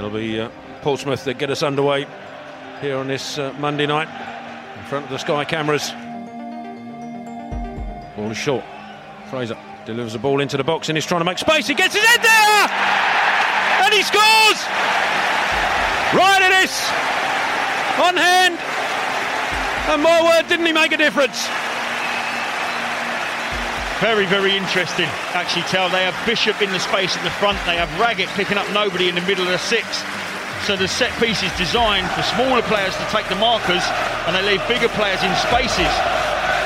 It'll be uh, Portsmouth that get us underway here on this uh, Monday night in front of the Sky cameras. Ball is short. Fraser delivers the ball into the box and he's trying to make space. He gets his head there! And he scores! Right it is! On hand! And my word, didn't he make a difference? Very, very interesting. Actually, tell they have Bishop in the space at the front. They have Raggett picking up nobody in the middle of the six. So the set piece is designed for smaller players to take the markers, and they leave bigger players in spaces.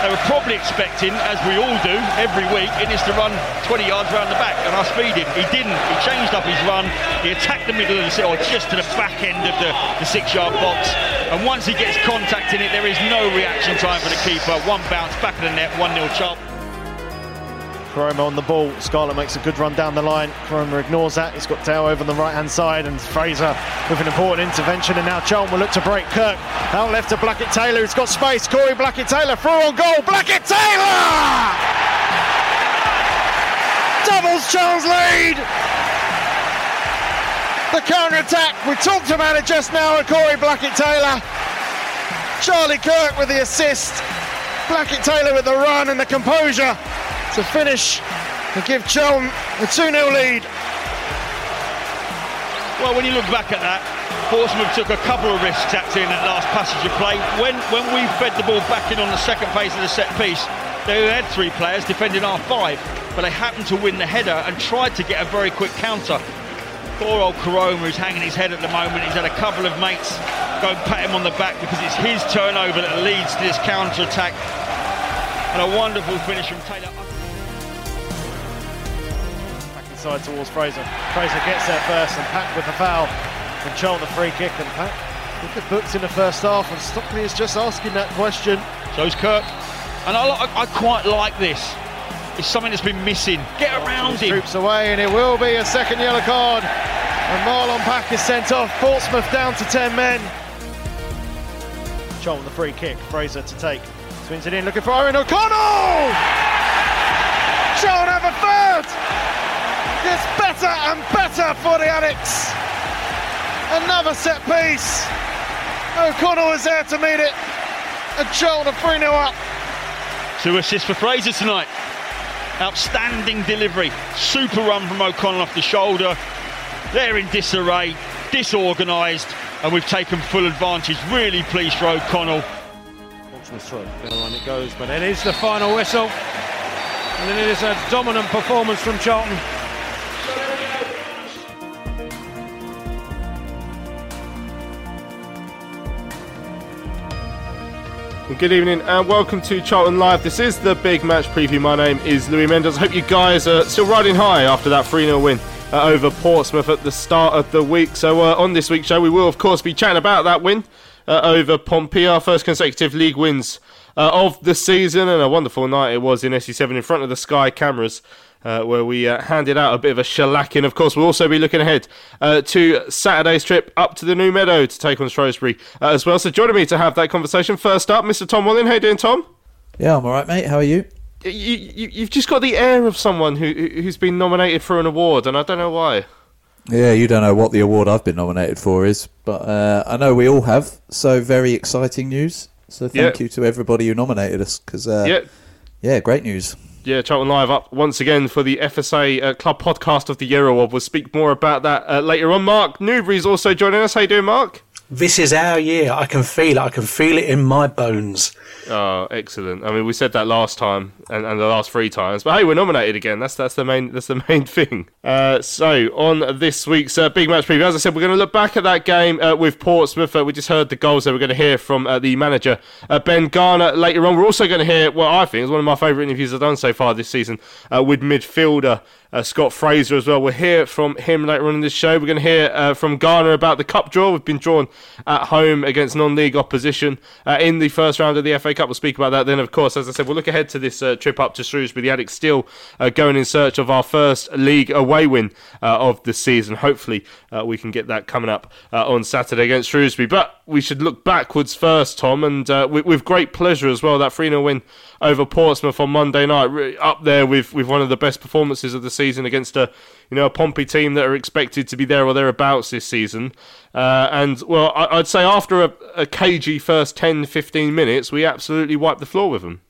They were probably expecting, as we all do every week, Inniss to run 20 yards around the back and I speed him. He didn't. He changed up his run. He attacked the middle of the six, or just to the back end of the, the six-yard box. And once he gets contact in it, there is no reaction time for the keeper. One bounce back of the net, 1 0 Charlton. Koroma on the ball. Scarlett makes a good run down the line. Koroma ignores that. He's got Dale over on the right hand side, and Fraser with an important intervention. And now Charlton will look to break Kirk. Out left to Blackett Taylor, who's got space. Corey Blackett Taylor through on goal. Blackett Taylor! Doubles Charles lead! The counter attack. We talked about it just now with Corey Blackett Taylor. Charlie Kirk with the assist. Blackett Taylor with the run and the composure to finish and give Chelm a 2 0 lead. Well, when you look back at that, Portsmouth took a couple of risks actually in that last passage of play. When when we fed the ball back in on the second phase of the set piece, they had three players defending our five, but they happened to win the header and tried to get a very quick counter. Poor old Koroma who's hanging his head at the moment. He's had a couple of mates go and pat him on the back because it's his turnover that leads to this counter attack. And a wonderful finish from Taylor. Inside towards Fraser. Fraser gets there first and Pack with the foul. And Charlton the free kick. And Pack with the books in the first half. And Stockley is just asking that question. So's Kirk. And I, I, I quite like this. It's something that's been missing. Get around him. Troops away, and it will be a second yellow card. And Marlon Pack is sent off. Portsmouth down to 10 men. Charlton the free kick. Fraser to take. Swings it in, looking for Eoghan O'Connell! Charlton have a third! It's better and better for the Addicks. Another set piece. O'Connell is there to meet it. A Charlton are 3 0 up. Two assists for Fraser tonight. Outstanding delivery. Super run from O'Connell off the shoulder. They're in disarray, disorganised, and we've taken full advantage. Really pleased for O'Connell. Portsmouth through. Down it goes, but it is the final whistle. And then it is a dominant performance from Charlton. Well, Good evening and welcome to Charlton Live. This is the big match preview. My name is Louis Mendes. I hope you guys are still riding high after that 3 0 win uh, over Portsmouth at the start of the week. So, uh, on this week's show, we will, of course, be chatting about that win uh, over Pompey, our first consecutive league wins uh, of the season, and a wonderful night it was in SE7 in front of the Sky cameras. Uh, where we uh, handed out a bit of a shellacking. Of course, we'll also be looking ahead uh, to Saturday's trip up to the New Meadow to take on Shrewsbury uh, as well. So joining me to have that conversation, first up, Mr. Tom Walling. How you doing, Tom? Yeah, I'm all right, mate. How are you? You, you, you've just got the air of someone who, who's been nominated for an award, and I don't know why. Yeah, you don't know what the award I've been nominated for is, but uh, I know we all have. So very exciting news. So thank Yeah. you to everybody who nominated us because uh, Yeah. yeah, great news. Yeah, Charlton Live up once again for the FSA uh, Club Podcast of the Year Award. We'll speak more about that uh, later on. Mark Newbury's also joining us. How you doing, Mark? This is our year. I can feel it. I can feel it in my bones. Oh, excellent! I mean, we said that last time and, and the last three times, but hey, we're nominated again. That's that's the main that's the main thing. Uh, so on this week's uh, big match preview, as I said, we're going to look back at that game uh, with Portsmouth. Uh, we just heard the goals that we're going to hear from uh, the manager uh, Ben Garner later on. We're also going to hear what I think is one of my favourite interviews I've done so far this season with midfielder Scott Fraser as well. We'll hear from him later on in this show. We're going to hear from Garner about the cup draw. We've been drawn at home against non-league opposition in the first round of the FA Cup. We'll speak about that then, of course. As I said, we'll look ahead to this uh, trip up to Shrewsbury. The Addicks still uh, going in search of our first league away win uh, of the season. Hopefully, we can get that coming up on Saturday against Shrewsbury. But we should look backwards first, Tom, and with, with, great pleasure as well. That 3 0 win over Portsmouth on Monday night, up there with, with one of the best performances of the season against a you know a Pompey team that are expected to be there or thereabouts this season. Uh, and well, I, would say after a, a cagey first 10, 15 minutes, we absolutely wiped the floor with them.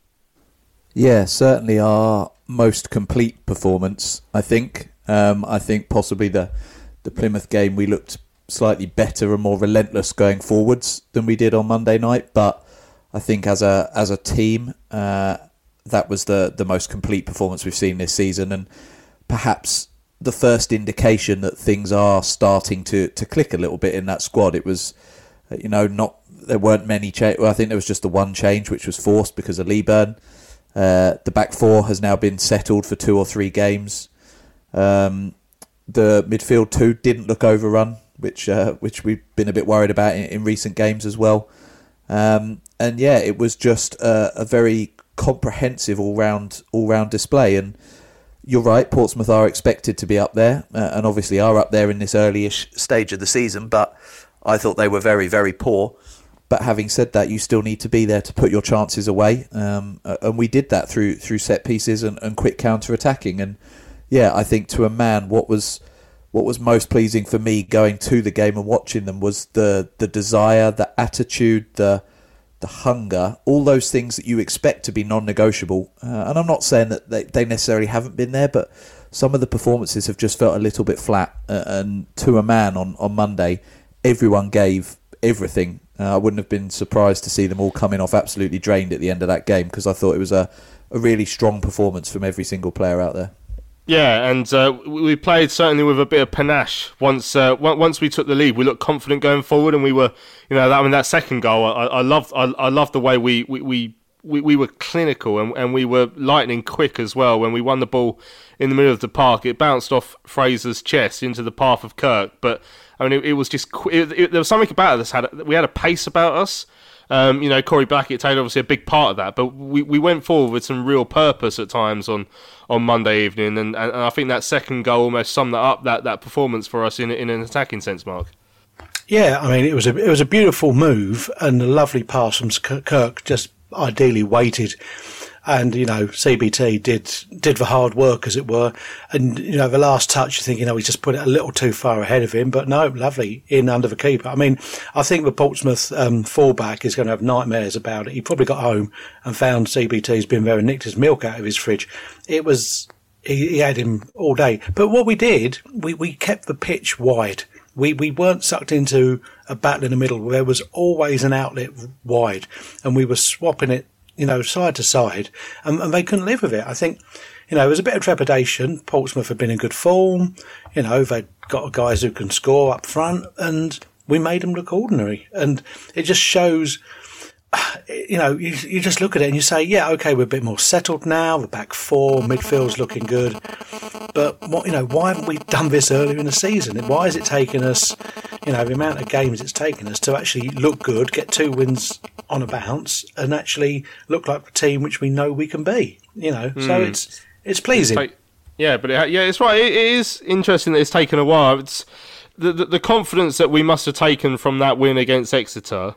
Yeah, certainly our most complete performance. I think. Um, I think possibly the the Plymouth game we looked slightly better and more relentless going forwards than we did on Monday night, but I think as a as a team, uh, that was the the most complete performance we've seen this season, and perhaps the first indication that things are starting to to click a little bit in that squad. It was, uh, you know, not there weren't many change. Well, I think there was just the one change which was forced because of Leaburn. Uh, the back four has now been settled for two or three games. Um, the midfield two didn't look overrun, which uh, which we've been a bit worried about in, in recent games as well. Um, and yeah, it was just a, a very comprehensive all round all round display. And you're right, Portsmouth are expected to be up there, uh, and obviously are up there in this early-ish stage of the season. But I thought they were very very poor. But having said that, you still need to be there to put your chances away, um, and we did that through through set pieces and, and quick counter attacking. And yeah, I think to a man, what was what was most pleasing for me going to the game and watching them was the the desire, the attitude, the the hunger, all those things that you expect to be non-negotiable. Uh, and I'm not saying that they, they necessarily haven't been there, but some of the performances have just felt a little bit flat. Uh, and to a man on, on Monday, everyone gave everything. Uh, I wouldn't have been surprised to see them all coming off absolutely drained at the end of that game because I thought it was a, a really strong performance from every single player out there. Yeah, and uh, we played certainly with a bit of panache. Once uh, once we took the lead, we looked confident going forward, and we were, you know, that mean that second goal, I, I loved, I, I loved the way we we. we we, we were clinical and, and we were lightning quick as well. When we won the ball in the middle of the park, it bounced off Fraser's chest into the path of Kirk. But I mean, it, it was just it, it, there was something about us. Had we had a pace about us um, you know, Corey Blackett played obviously a big part of that, but we, we went forward with some real purpose at times on, on Monday evening, and, and I think that second goal almost summed that up that, that performance for us in in an attacking sense, Mark. Yeah, I mean it was a it was a beautiful move and a lovely pass from Kirk, just ideally weighted and you know CBT did did the hard work as it were, and you know the last touch, you think you know he just put it a little too far ahead of him, but no, lovely in under the keeper. I mean, I think the Portsmouth um, fullback is going to have nightmares about it. He probably got home and found CBT's been there and nicked his milk out of his fridge. It was he, he had him all day, but what we did, we we kept the pitch wide. We, we weren't sucked into a battle in the middle. There was always an outlet wide and we were swapping it you know, side to side, and, and, they couldn't live with it. I think, you know, it was a bit of trepidation. Portsmouth had been in good form. You know, they'd got guys who can score up front, and we made them look ordinary. And it just shows, you know, you, you just look at it and you say, yeah, okay, we're a bit more settled now. The back four, midfield's looking good. But what, you know, why haven't we done this earlier in the season? Why has it taken us, you know, the amount of games it's taken us to actually look good, get two wins on a bounce and actually look like the team which we know we can be. You know, mm. so hmm. it's it's pleasing. It's yeah, but it, yeah, it's right. It, it is interesting that it's taken a while. It's the, the, the confidence that we must have taken from that win against Exeter.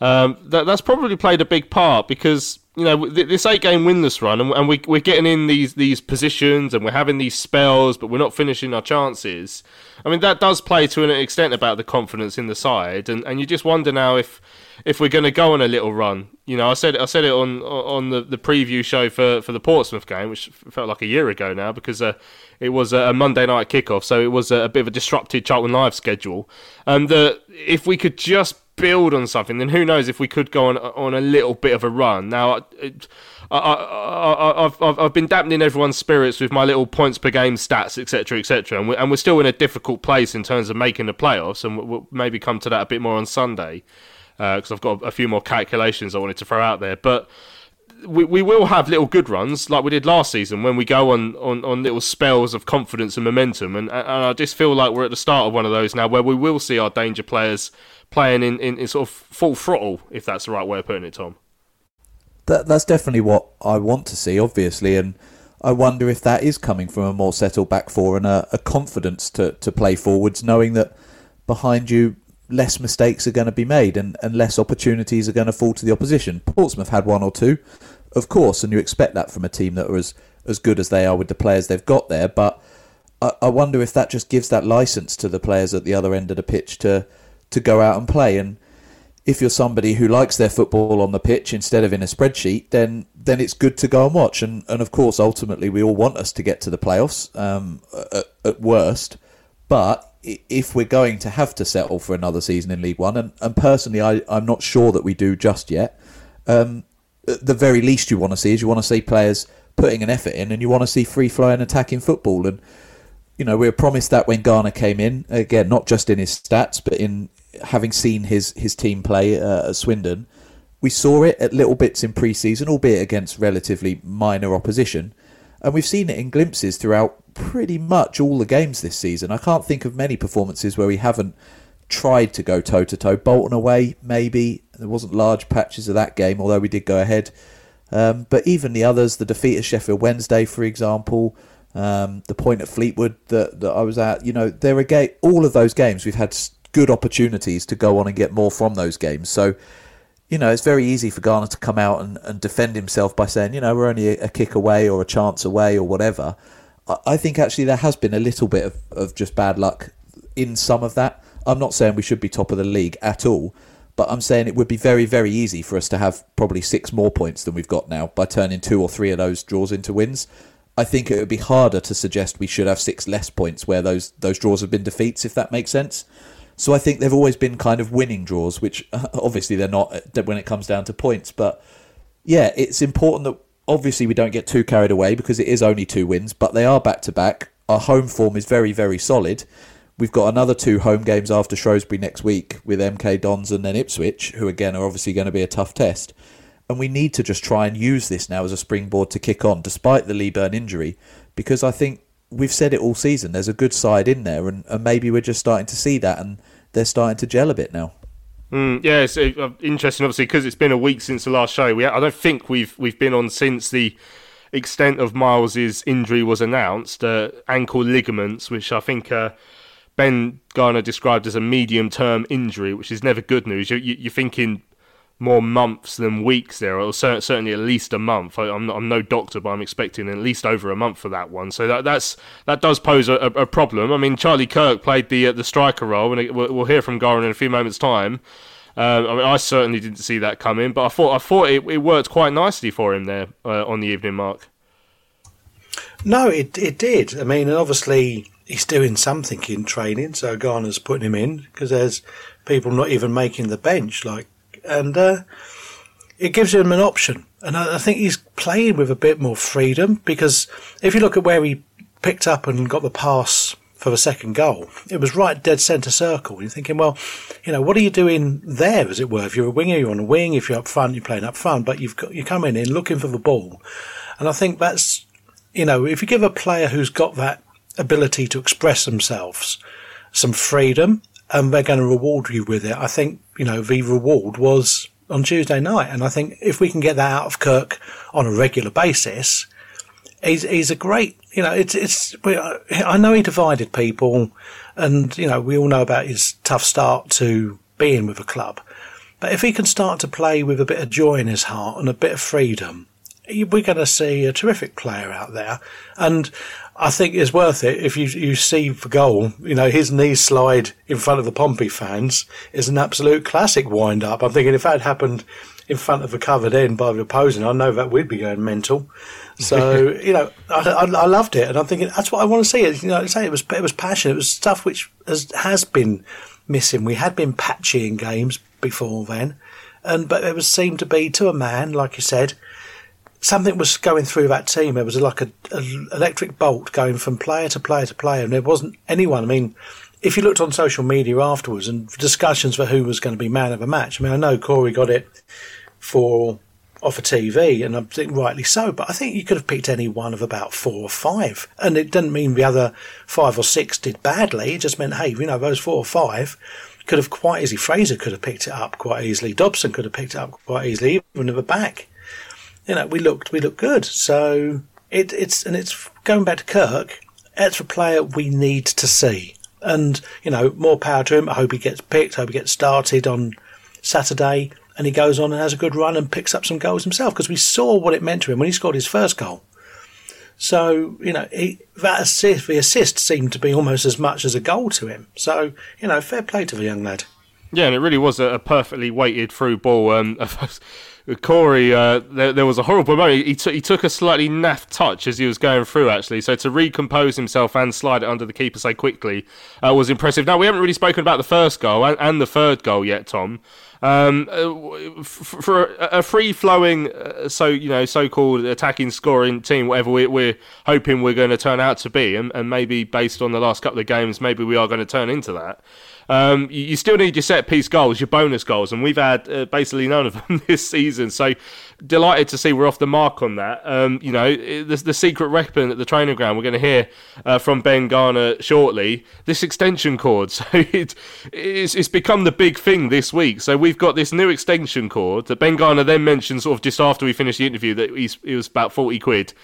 Um, that that's probably played a big part because you know this eight game winless run, and, and we, we're getting in these these positions, and we're having these spells, but we're not finishing our chances. I mean, that does play to an extent about the confidence in the side, and, and you just wonder now if if we're going to go on a little run. You know, I said I said it on on the, the preview show for, for the Portsmouth game, which felt like a year ago now because uh, it was a Monday night kickoff, so it was a, bit of a disrupted Charlton Live schedule. And um, if we could just build on something, then who knows if we could go on on a little bit of a run. Now, I, have I've, I've been dampening everyone's spirits with my little points per game stats, etc., etc., and, we, and we're still in a difficult place in terms of making the playoffs, and we'll maybe come to that a bit more on Sunday because uh, I've got a few more calculations I wanted to throw out there, but. We, we will have little good runs like we did last season when we go on, on, on little spells of confidence and momentum and, and I just feel like we're at the start of one of those now where we will see our danger players playing in, in, in sort of full throttle, if that's the right way of putting it, Tom. That, that's definitely what I want to see, obviously, and I wonder if that is coming from a more settled back four and a, a confidence to, to play forwards, knowing that behind you less mistakes are going to be made and, and less opportunities are going to fall to the opposition. Portsmouth had one or two, of course, and you expect that from a team that are as, as good as they are with the players they've got there, but I, I wonder if that just gives that license to the players at the other end of the pitch to to go out and play. And if you're somebody who likes their football on the pitch instead of in a spreadsheet, then then it's good to go and watch. And and of course, ultimately, we all want us to get to the playoffs um, at, at, worst. But if we're going to have to settle for another season in League One, and, and personally, I, I'm not sure that we do just yet. Um, the very least you want to see is you want to see players putting an effort in, and you want to see free flowing attacking football. And you know, we were promised that when Garner came in, again, not just in his stats, but in having seen his his team play uh, at Swindon, we saw it at little bits in pre-season, albeit against relatively minor opposition, and we've seen it in glimpses throughout pretty much all the games this season. I can't think of many performances where we haven't tried to go toe to toe. Bolton away, maybe there wasn't large patches of that game, although we did go ahead. Um, but even the others, the defeat of Sheffield Wednesday, for example, um, the point at Fleetwood that, that I was at, you know, there are ga- all of those games we've had good opportunities to go on and get more from those games. So, you know, it's very easy for Garner to come out and, and defend himself by saying, you know, we're only a, a kick away or a chance away or whatever. I, I think actually there has been a little bit of, of just bad luck in some of that. I'm not saying we should be top of the league at all, but I'm saying it would be very, very easy for us to have probably six more points than we've got now by turning two or three of those draws into wins. I think it would be harder to suggest we should have six less points where those those draws have been defeats, if that makes sense. So I think they've always been kind of winning draws, which obviously they're not uh, when it comes down to points. But yeah, it's important that obviously we don't get too carried away because it is only two wins, but they are back to back. Our home form is very, very solid. We've got another two home games after Shrewsbury next week with MK Dons and then Ipswich, who again are obviously going to be a tough test. And we need to just try and use this now as a springboard to kick on, despite the Leaburn injury, because I think we've said it all season. There's a good side in there, and, and maybe we're just starting to see that, and they're starting to gel a bit now. Mm, yeah, it's uh, interesting, obviously, because it's been a week since the last show. We, I don't think we've we've been on since the extent of Miles's injury was announced, uh, ankle ligaments, which I think uh, Ben Garner described as a medium-term injury, which is never good news. You, you, you're thinking more months than weeks there, or certainly at least a month. I, am I'm no doctor, but I'm expecting at least over a month for that one. So that that's that does pose a, a problem. I mean, Charlie Kirk played the uh, the striker role, and we'll, we'll hear from Garner in a few moments' time. Um, I mean, I certainly didn't see that coming, but I thought I thought it, it worked quite nicely for him there uh, on the evening mark. No, it it did. I mean, obviously he's doing something in training, so Garner's putting him in because there's people not even making the bench, like and uh, it gives him an option. And I, I, think he's playing with a bit more freedom because if you look at where he picked up and got the pass for the second goal, it was right dead centre circle. You're thinking, well, you know, what are you doing there, as it were? If you're a winger, you're on a wing. If you're up front, you're playing up front. But you've got, you're coming in looking for the ball, and I think that's, you know, if you give a player who's got that ability to express themselves some freedom and they're going to reward you with it. I think, you know, the reward was on Tuesday night. And I think if we can get that out of Kirk on a regular basis, he's, he's a great, you know, it's, it's, I know he divided people and, you know, we all know about his tough start to being with a club. But if he can start to play with a bit of joy in his heart and a bit of freedom, we're going to see a terrific player out there. And I think it's worth it if you you see for goal, you know, his knee slide in front of the Pompey fans is an absolute classic wind up. I'm thinking if that had happened in front of a covered end by the opposing, I know that we'd be going mental. So you know, I, I, I, loved it, and I'm thinking that's what I want to see. It you know, I say it was it was passion. It was stuff which has has been missing. We had been patchy in games before then, and but it was seemed to be to a man, like you said, something was going through that team. There was like a, a electric bolt going from player to player to player, and there wasn't anyone. I mean if you looked on social media afterwards and discussions for who was going to be man of a match, I mean, I know Corey got it for off a TV, and I think rightly so. But I think you could have picked any one of about four or five, and it didn't mean the other five or six did badly. It just meant, hey, you know, those four or five could have quite easily. Fraser could have picked it up quite easily. Dobson could have picked it up quite easily, even at the back. You know, we looked we looked good. So it, it's and it's going back to Kirk. That's a player we need to see, and you know, more power to him. I hope he gets picked. I hope he gets started on Saturday and he goes on and has a good run and picks up some goals himself because we saw what it meant to him when he scored his first goal. So you know he, that assist, the assist seemed to be almost as much as a goal to him. So you know, fair play to the young lad. Yeah, and it really was a, perfectly weighted through ball. Um, Corey, uh, there, there, was a horrible moment. He, t- he took a slightly naff touch as he was going through, actually. So to recompose himself and slide it under the keeper so quickly uh, was impressive. Now, we haven't really spoken about the first goal and, and the third goal yet, Tom. Um, uh, for a free flowing, uh, so you know, so called attacking scoring team, whatever we, we're, hoping we're going to turn out to be, and, and maybe based on the last couple of games, maybe we are going to turn into that. Um, you, you, still need your set piece goals, your bonus goals, and we've had uh, basically none of them this season. So delighted to see we're off the mark on that. Um, you know, the, the secret weapon at the training ground. We're going to hear uh, from Ben Garner shortly. This extension cord, so it, it's, it's become the big thing this week. So we've got this new extension cord that Ben Garner then mentioned sort of just after we finished the interview that he's, it was about forty quid.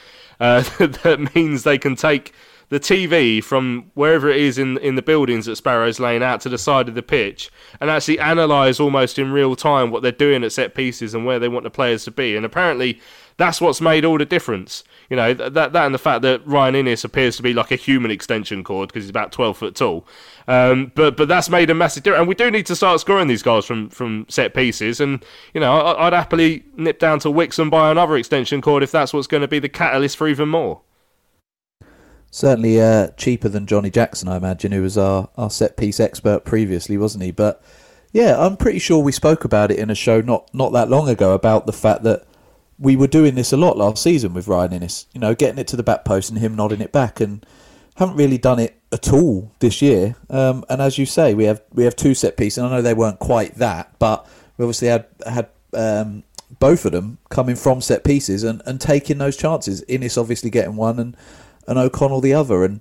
Uh, that means they can take the TV from wherever it is in in the buildings at Sparrows Lane out to the side of the pitch and actually analyse almost in real time what they're doing at set pieces and where they want the players to be. And apparently, that's what's made all the difference. You know that that and the fact that Ryan Inniss appears to be like a human extension cord because he's about twelve foot tall. Um, but but that's made a massive difference. And we do need to start scoring these goals from from set pieces. And you know I, I'd happily nip down to Wickes and buy another extension cord if that's what's going to be the catalyst for even more. Certainly uh, cheaper than Johnny Jackson, I imagine, who was our, our set piece expert previously, wasn't he? But yeah, I'm pretty sure we spoke about it in a show not, not that long ago about the fact that we were doing this a lot last season with Ryan Inniss, you know, getting it to the back post and him nodding it back, and haven't really done it at all this year. Um, and as you say, we have we have two set pieces, and I know they weren't quite that, but we obviously had had um, both of them coming from set pieces and, and taking those chances. Inniss obviously getting one, and and O'Connell the other. And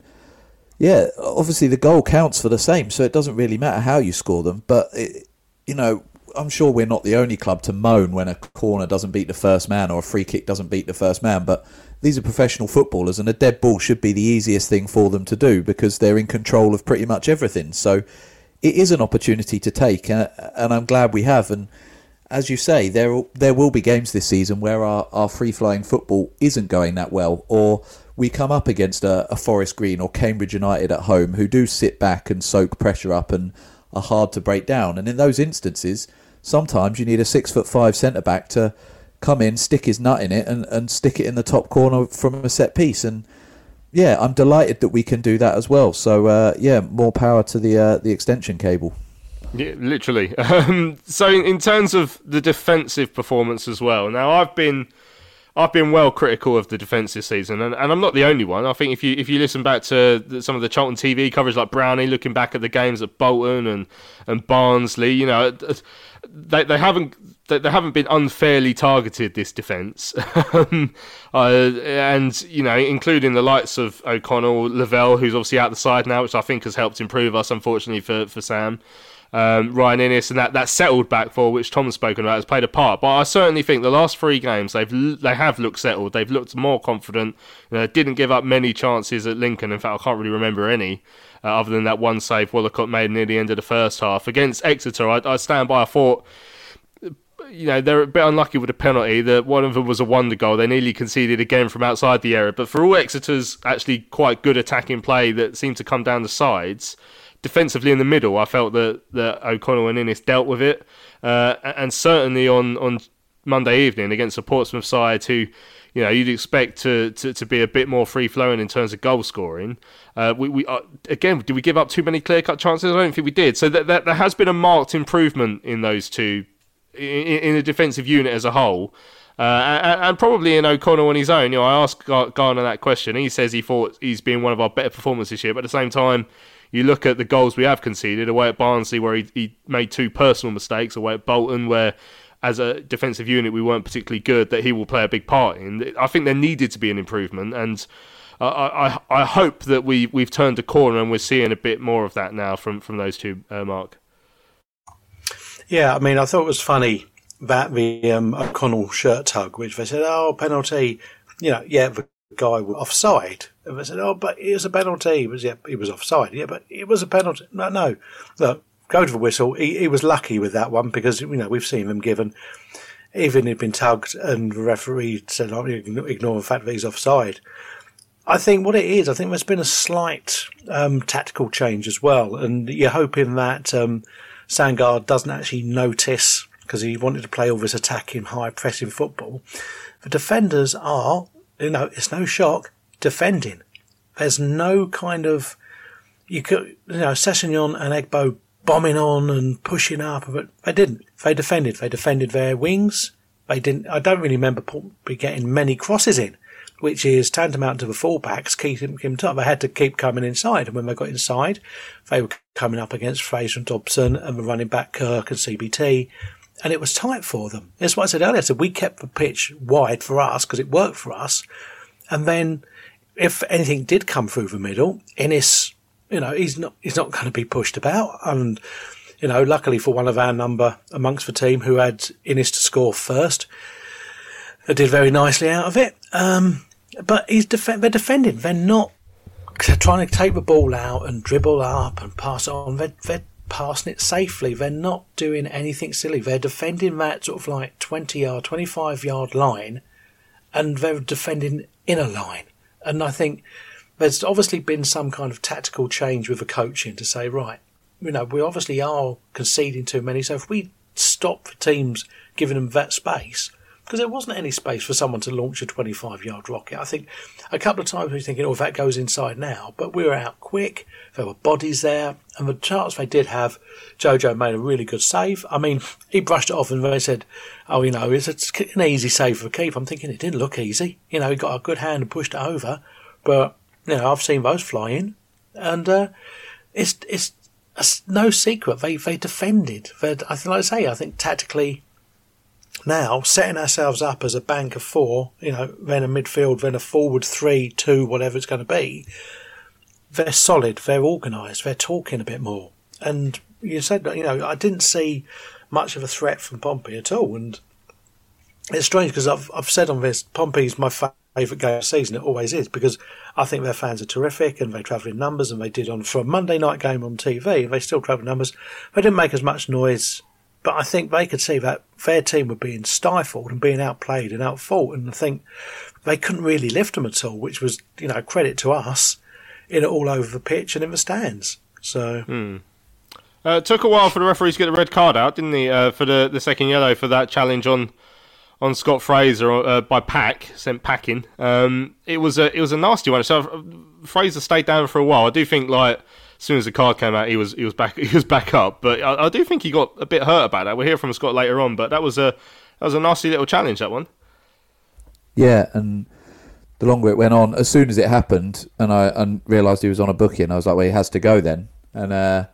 yeah, obviously the goal counts for the same, so it doesn't really matter how you score them. But it, you know, I'm sure we're not the only club to moan when a corner doesn't beat the first man or a free kick doesn't beat the first man. But these are professional footballers, and a dead ball should be the easiest thing for them to do because they're in control of pretty much everything. So it is an opportunity to take, uh, and I'm glad we have. And as you say, there there will be games this season where our, our free flying football isn't going that well, or we come up against a, a Forest Green or Cambridge United at home who do sit back and soak pressure up and are hard to break down. And in those instances, sometimes you need a six foot five centre back to come in, stick his nut in it, and, and stick it in the top corner from a set piece. And yeah, I'm delighted that we can do that as well. So uh, yeah, more power to the uh, the extension cable. Yeah, literally. Um, so in, in terms of the defensive performance as well. Now I've been I've been well critical of the defence this season, and, and I'm not the only one. I think if you if you listen back to the, some of the Charlton TV coverage, like Brownie, looking back at the games at Bolton and and Barnsley, you know, they they haven't they, haven't been unfairly targeted this defence, um, uh, and you know, including the likes of O'Connell, Lavelle, who's obviously out the side now, which I think has helped improve us, unfortunately for for Sam um, Ryan Inniss and that, that settled back four, which Tom's spoken about, has played a part. But I certainly think the last three games they've they have looked settled. They've looked more confident. You know, didn't give up many chances at Lincoln. In fact, I can't really remember any. Uh, other than that one save Wollacott made near the end of the first half against Exeter, I, I stand by. I thought you know, they're a bit unlucky with a penalty. That one of them was a wonder goal. They nearly conceded again from outside the area. But for all Exeter's actually quite good attacking play that seemed to come down the sides, defensively in the middle, I felt that, that O'Connell and Inniss dealt with it. Uh, and certainly on, on Monday evening against a Portsmouth side who, you know, you'd expect to, to, to be a bit more free flowing in terms of goal scoring. Uh, we, we uh, again, did we give up too many clear cut chances? I don't think we did. So that, that there has been a marked improvement in those two, in, in the defensive unit as a whole. Uh, and, and, probably in O'Connell on his own. You know, I asked Garner that question. He says he thought he's been one of our better performers this year, but at the same time, you look at the goals we have conceded away at Barnsley, where he, he made two personal mistakes, away at Bolton, where as a defensive unit we weren't particularly good, that he will play a big part in. I think there needed to be an improvement, and I, I, I hope that we, we've turned a corner and we're seeing a bit more of that now from, from those two, uh, Mark. Yeah, I mean, I thought it was funny that the um, O'Connell shirt tug, which they said, oh, penalty. You know, yeah, the guy was offside. And they said, oh, but it was a penalty. He was, yeah, he was offside. Yeah, but it was a penalty. No, no. Look, go to the whistle. He, he was lucky with that one because, you know, we've seen them given, even he'd been tugged and the referee said, oh, ignore the fact that he's offside. I think what it is, I think there's been a slight um, tactical change as well. And you're hoping that um, Sandgaard doesn't actually notice because he wanted to play all this attacking, high pressing football. The defenders are, you know, it's no shock, defending. There's no kind of you could you know Sessegnon and Egbo bombing on and pushing up, but they didn't. They defended. They defended their wings. They didn't. I don't really remember be getting many crosses in, which is tantamount to the fullbacks keeping him top. They had to keep coming inside, and when they got inside, they were coming up against Fraser and Dobson and the running back Kirk and CBT, and it was tight for them. That's what I said earlier. I said we kept the pitch wide for us because it worked for us, and then if anything did come through the middle, Inniss, you know, he's not he's not going to be pushed about. And you know, luckily for one of our number amongst the team who had Inniss to score first, did very nicely out of it. Um, but he's def- they're defending. They're not trying to take the ball out and dribble up and pass on. They're, they're passing it safely. They're not doing anything silly. They're defending that sort of like 20 yard, 25 yard line and they're defending in a line. And I think there's obviously been some kind of tactical change with the coaching to say, right, you know, we obviously are conceding too many. So if we stop the teams giving them that space, because there wasn't any space for someone to launch a 25 yard rocket. I think a couple of times we were thinking, oh, if that goes inside now, but we were out quick. There were bodies there, and the chance they did have, Jojo made a really good save. I mean, he brushed it off, and they said, oh, you know, it's an easy save for keep. I'm thinking it didn't look easy. You know, he got a good hand and pushed it over, but you know, I've seen those fly in, and uh, it's it's. no secret. They they defended. They're, I think, like I say, I think tactically now setting ourselves up as a bank of four, you know, then a midfield, then a forward three, two, whatever it's going to be. They're solid. They're organised. They're talking a bit more. And you said, you know, I didn't see much of a threat from Pompey at all. And it's strange because I've I've said on this, Pompey's my favourite game of season. It always is because I think their fans are terrific and they travel in numbers. And they did on for a Monday night game on TV. They still travel in numbers. They didn't make as much noise but I think they could see that their team were being stifled and being outplayed and outfought, and I think they couldn't really lift them at all, which was, you know, credit to us in it all over the pitch and in the stands. So. Hmm. Uh, it took a while for the referees to get the red card out, didn't he? Uh, for the, the second yellow for that challenge on on Scott Fraser uh, by Pack sent packing. Um, it was a it was a nasty one. So uh, Fraser stayed down for a while. I do think like as soon as the card came out, he was he was back he was back up. But I, I do think he got a bit hurt about that. We'll hear from Scott later on. But that was a that was a nasty little challenge. That one. Yeah, and the longer it went on, as soon as it happened, and I and realised he was on a booking, I was like, well, he has to go then. And uh,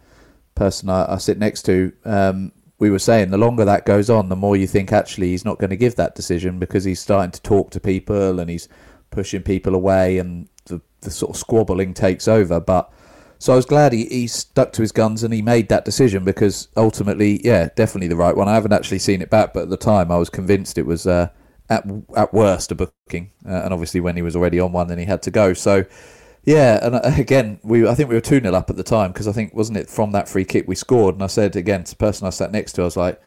person I, I sit next to, um, we were saying the longer that goes on, the more you think actually he's not going to give that decision because he's starting to talk to people and he's pushing people away, and the the sort of squabbling takes over. But so I was glad he, he stuck to his guns and he made that decision because ultimately, yeah, definitely the right one. I haven't actually seen it back, but at the time I was convinced it was uh, at at worst a booking, uh, and obviously when he was already on one, then he had to go. So yeah, and uh, again, we I think we were two 0 up at the time because I think wasn't it from that free kick we scored, and I said again to the person I sat next to, I was like,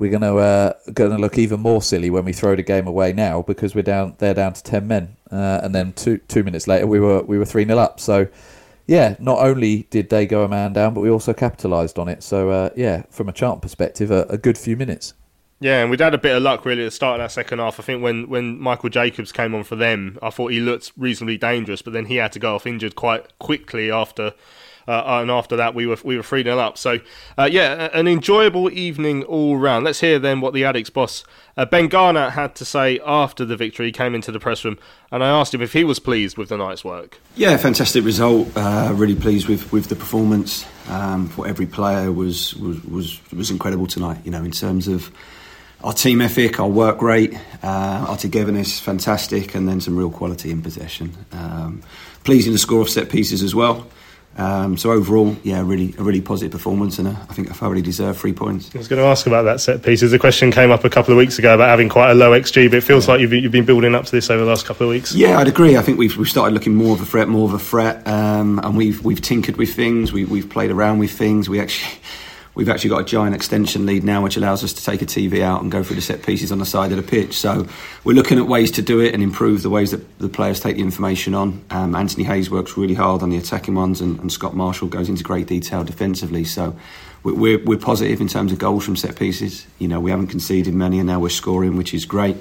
we're going to uh, going to look even more silly when we throw the game away now because we're down they're down to ten men, uh, and then two two minutes later we were we were three 0 up. So yeah, not only did they go a man down, but we also capitalised on it. So uh, yeah, from a Charlton perspective, a, a, good few minutes. Yeah, and we'd had a bit of luck really at the start of that second half. I think when, when Michael Jacobs came on for them, I thought he looked reasonably dangerous, but then he had to go off injured quite quickly after and after that we were we were three 0 up. So uh, yeah, an enjoyable evening all round. Let's hear then what the Addicks boss uh, Ben Garner had to say after the victory. He came into the press room and I asked him if he was pleased with the night's work. Yeah, fantastic result. Uh, really pleased with, with the performance. Um, for every player was, was was was incredible tonight. You know, in terms of our team ethic, our work rate, uh, our togetherness, fantastic, and then some real quality in possession. Um, pleasing to score off set pieces as well. Um, so overall, yeah, really a really positive performance, and uh, I think I thoroughly deserve three points. I was going to ask about that set pieces. The question came up a couple of weeks ago about having quite a low xG, but it feels yeah. like you've, you've been building up to this over the last couple of weeks. Yeah, I'd agree. I think we've, we've started looking more of a threat, more of a threat, um, and we've we've tinkered with things. We, we've played around with things. We actually We've actually got a giant extension lead now, which allows us to take a TV out and go through the set pieces on the side of the pitch. So we're looking at ways to do it and improve the ways that the players take the information on. Um, Anthony Hayes works really hard on the attacking ones, and, and Scott Marshall goes into great detail defensively. So we're, we're positive in terms of goals from set pieces. You know, we haven't conceded many, and now we're scoring, which is great.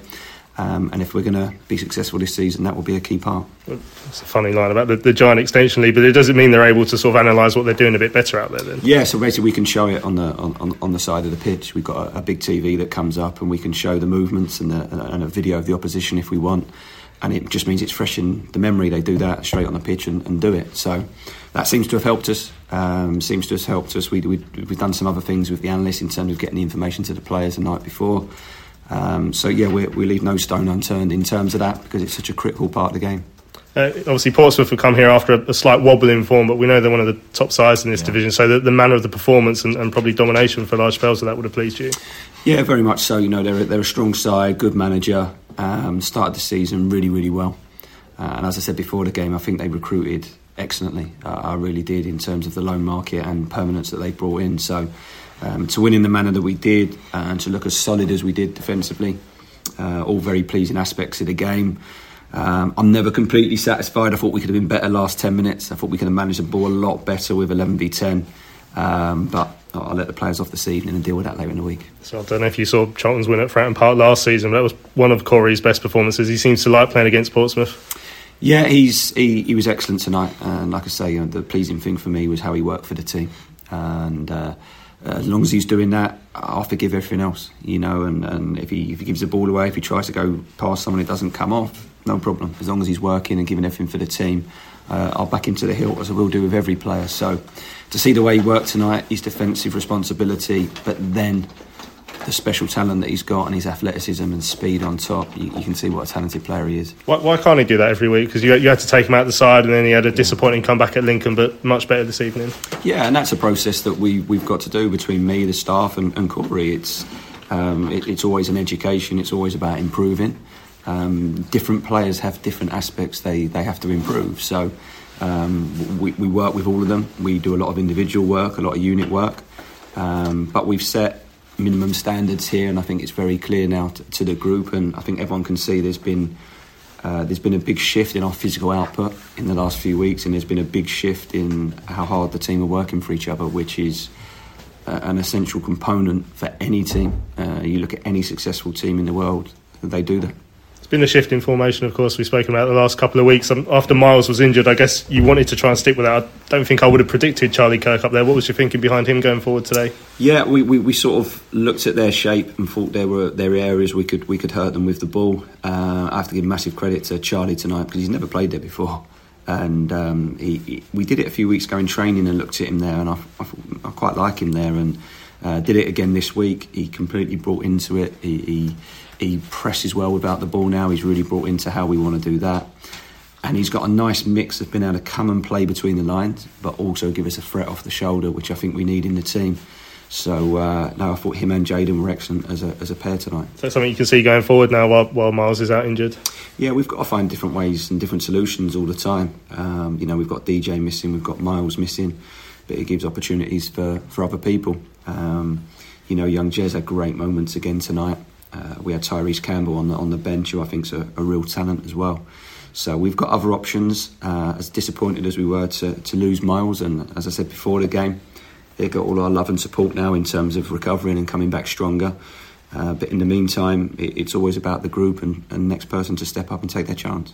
Um, and if we're going to be successful this season, that will be a key part. It's a funny line about the, the giant extension lead, but it doesn't mean they're able to sort of analyse what they're doing a bit better out there. Then, yeah. So basically, we can show it on the on, on the side of the pitch. We've got a, a, big TV that comes up, and we can show the movements and, the, and a video of the opposition if we want. And it just means it's fresh in the memory. They do that straight on the pitch and, and do it. So that seems to have helped us. Um, seems to have helped us. We, we, we've done some other things with the analysts in terms of getting the information to the players the night before. Um, so yeah, we, we leave no stone unturned in terms of that because it's such a critical part of the game. Uh, obviously, Portsmouth have come here after a, a, slight wobble in form, but we know they're one of the top sides in this yeah. division. So the, the, manner of the performance and, and, probably domination for large spells of that would have pleased you. Yeah, very much so. You know, they're, they're a strong side, good manager. Um, started the season really, really well. Uh, and as I said before the game, I think they recruited excellently. Uh, I really did in terms of the loan market and permanence that they brought in. So um, to win in the manner that we did uh, and to look as solid as we did defensively. Uh, all very pleasing aspects of the game. Um, I'm never completely satisfied. I thought we could have been better last 10 minutes. I thought we could have managed the ball a lot better with 11 v 10. Um, but I'll let the players off this evening and deal with that later in the week. So I don't know if you saw Charlton's win at Fratton Park last season, that was one of Corey's best performances. He seems to like playing against Portsmouth. Yeah, he's he, he was excellent tonight, and like I say, you know, the pleasing thing for me was how he worked for the team, and. Uh, as long as he's doing that, I'll forgive everything else, you know. And, and if he if he gives the ball away, if he tries to go past someone, it doesn't come off, no problem. As long as he's working and giving everything for the team, uh, I'll back him to the hilt as I will do with every player. So to see the way he worked tonight, his defensive responsibility, but then the special talent that he's got and his athleticism and speed on top, you, you can see what a talented player he is. Why, why can't he do that every week? Because you, you, had to take him out the side and then he had a disappointing comeback at Lincoln, but much better this evening. Yeah, and that's a process that we, we've got to do between me, the staff, and, and Corey. It's, um, it, it's always an education, it's always about improving. Um, different players have different aspects they, they have to improve. So um, we, we work with all of them. We do a lot of individual work, a lot of unit work. Um, but we've set minimum standards here, and I think it's very clear now to, to the group, and I think everyone can see there's been uh, there's been a big shift in our physical output in the last few weeks, and there's been a big shift in how hard the team are working for each other, which is uh, an essential component for any team. Uh, you look at any successful team in the world, they do that. It's been a shift in formation, of course, we've spoken about the last couple of weeks. Um, after Miles was injured, I guess you wanted to try and stick with that. I don't think I would have predicted Charlie Kirk up there. What was your thinking behind him going forward today? Yeah, we, we, we sort of looked at their shape and thought there were were areas we could we could hurt them with the ball. Uh, I have to give massive credit to Charlie tonight because he's never played there before. And um, he, he, we did it a few weeks ago in training and looked at him there, and I, I, I quite like him there. And uh, did it again this week. He completely brought into it. He, he he presses well without the ball now. He's really brought into how we want to do that. And he's got a nice mix of being able to come and play between the lines, but also give us a threat off the shoulder, which I think we need in the team. So uh, no, I thought him and Jayden were excellent as a, as a pair tonight. So something you can see going forward now while, while Miles is out injured. Yeah, we've got to find different ways and different solutions all the time. Um, you know, we've got DJ missing, we've got Miles missing. but it gives opportunities for, for other people. Um, you know, young Jez had great moments again tonight. Uh, we had Tyreece Campbell on the on the bench, who I think's a, a real talent as well. So we've got other options. Uh, as disappointed as we were to, to lose Miles, and as I said before the game, they've got all our love and support now in terms of recovering and coming back stronger. Uh, but in the meantime, it, it's always about the group and, and next person to step up and take their chance.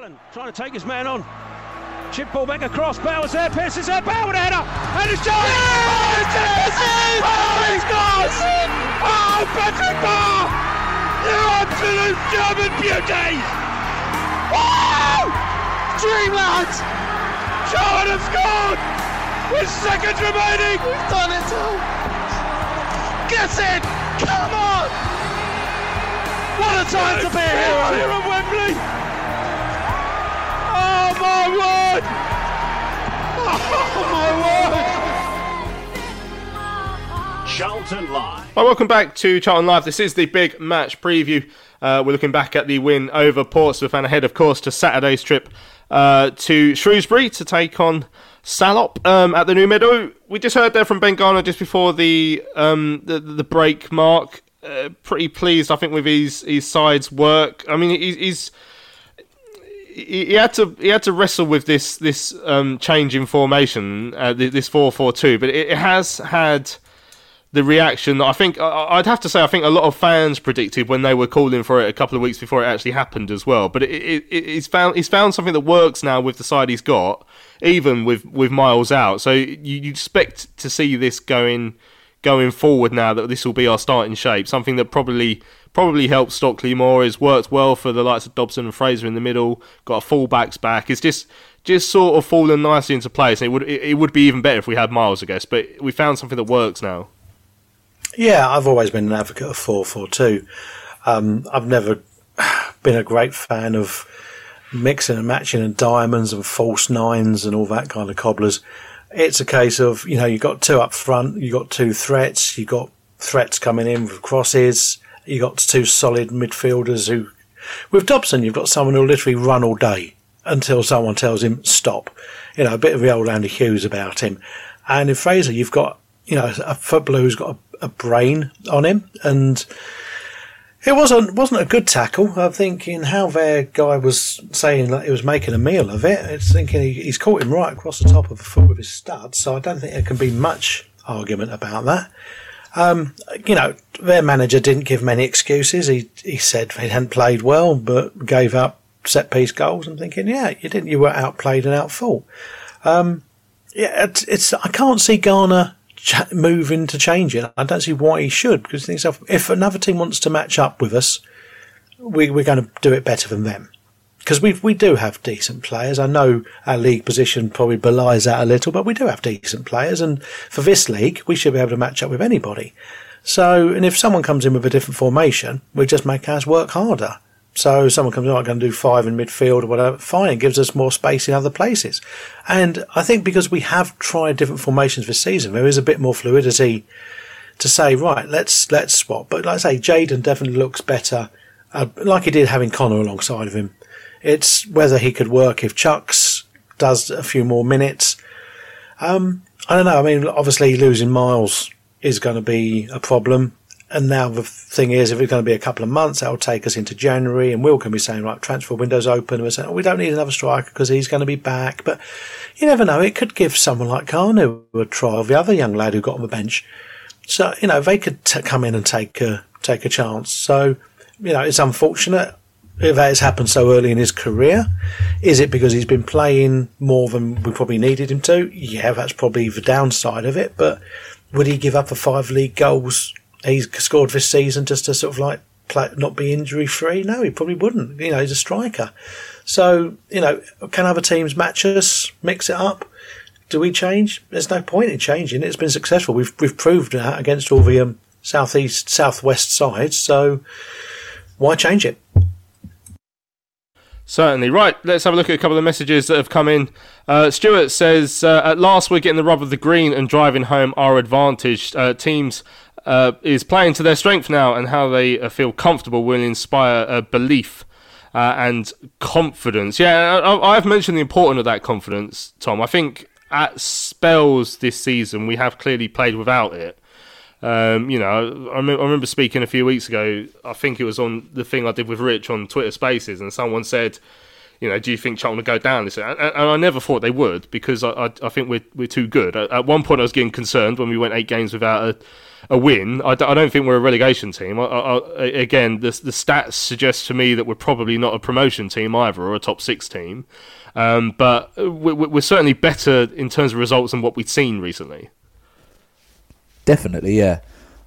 Cullen trying to take his man on. Chip ball back across. Bowers there. Pearce is there. A header. And it's Jones. Oh, it's it! Oh, he scores! Oh, Patrick Bauer! You absolute German beauty! Wow! Dreamland! Charlton have scored! With seconds remaining! We've done it all! Get in! Come on! What a time to be a hero here at Wembley! My word! Oh my word! Charlton Live. Well, welcome back to Charlton Live. This is the big match preview. Uh, we're looking back at the win over Portsmouth and ahead, of course, to Saturday's trip uh, to Shrewsbury to take on Salop um, at the New Meadow. We just heard there from Ben Garner just before the um, the, the break. Mark, uh, pretty pleased, I think, with his his side's work. I mean, he, he's he, had to he had to wrestle with this this um, change in formation, uh, this four four two, but it, has had the reaction that I think I'd have to say I think a lot of fans predicted when they were calling for it a couple of weeks before it actually happened as well. But it, it, it, he's found he's found something that works now with the side he's got, even with with Miles out. So you you expect to see this going going forward now that this will be our starting shape. Something that probably probably helps Stockley more. Has worked well for the likes of Dobson and Fraser in the middle. Got a fullbacks back. It's just just sort of fallen nicely into place. And it would it, it would be even better if we had Miles, I guess. But we found something that works now. Yeah, I've always been an advocate of 4 4 2. Um, I've never been a great fan of mixing and matching and diamonds and false nines and all that kind of cobblers. It's a case of, you know, you've got two up front, you've got two threats, you've got threats coming in with crosses, you've got two solid midfielders who, with Dobson, you've got someone who'll literally run all day until someone tells him stop. You know, a bit of the old Andy Hughes about him. And in Fraser, you've got, you know, a footballer who's got a, a brain on him and it wasn't wasn't a good tackle. I'm thinking how their guy was saying that he was making a meal of it. It's thinking he, he's caught him right across the top of the foot with his stud. So I don't think there can be much argument about that. Um, you know, their manager didn't give many excuses. He he said they hadn't played well, but gave up set piece goals. I'm thinking, yeah, you didn't. You were outplayed and outfought. Um, yeah, it's, it's I can't see Garner ch- moving to change it. I don't see why he should because if another team wants to match up with us, we, we're going to do it better than them. Because we we do have decent players. I know our league position probably belies that a little, but we do have decent players. And for this league, we should be able to match up with anybody. So, and if someone comes in with a different formation, we just make ours work harder. So someone comes in, I'm going to do five in midfield or whatever, fine, it gives us more space in other places. And I think because we have tried different formations this season, there is a bit more fluidity to say, right, let's let's swap. But like I say, Jayden definitely looks better, uh, like he did having Connor alongside of him. It's whether he could work if Chuks does a few more minutes. Um, I don't know. I mean, obviously losing Miles is going to be a problem. and now the thing is, if it's going to be a couple of months, that'll take us into January, and Will can be saying, right, transfer window's open, and we're saying, oh, we don't need another striker because he's going to be back. But you never know; it could give someone like Kanu a trial. The other young lad who got on the bench, so you know they could t- come in and take a take a chance. So you know, it's unfortunate that has happened so early in his career. Is it because he's been playing more than we probably needed him to? Yeah, that's probably the downside of it. But would he give up the five league goals he's scored this season just to sort of like play, not be injury free? No, he probably wouldn't. You know, he's a striker. So, you know, can other teams match us, mix it up? Do we change? There's no point in changing. It's been successful. We've we've proved that against all the um, southeast, southwest sides. So, why change it? Certainly. Right, let's have a look at a couple of messages that have come in. Uh, Stuart says, uh, At last, we're getting the rub of the green and driving home our advantage. Uh, teams uh, is playing to their strength now, and how they uh, feel comfortable will inspire a belief uh, and confidence. Yeah, I, I've mentioned the importance of that confidence, Tom. I think at spells this season, we have clearly played without it. Um, you know, I, I, remember speaking a few weeks ago. I think it was on the thing I did with Rich on Twitter Spaces, and someone said, "You know, do you think Charlton will go down this?" And, and I never thought they would because I, I, I think we're we're too good. At, at, one point, I was getting concerned when we went eight games without a, a win. I, don't think we're a relegation team. again, the the stats suggest to me that we're probably not a promotion team either, or a top six team. Um, but we're, we're certainly better in terms of results than what we've seen recently. Definitely, yeah.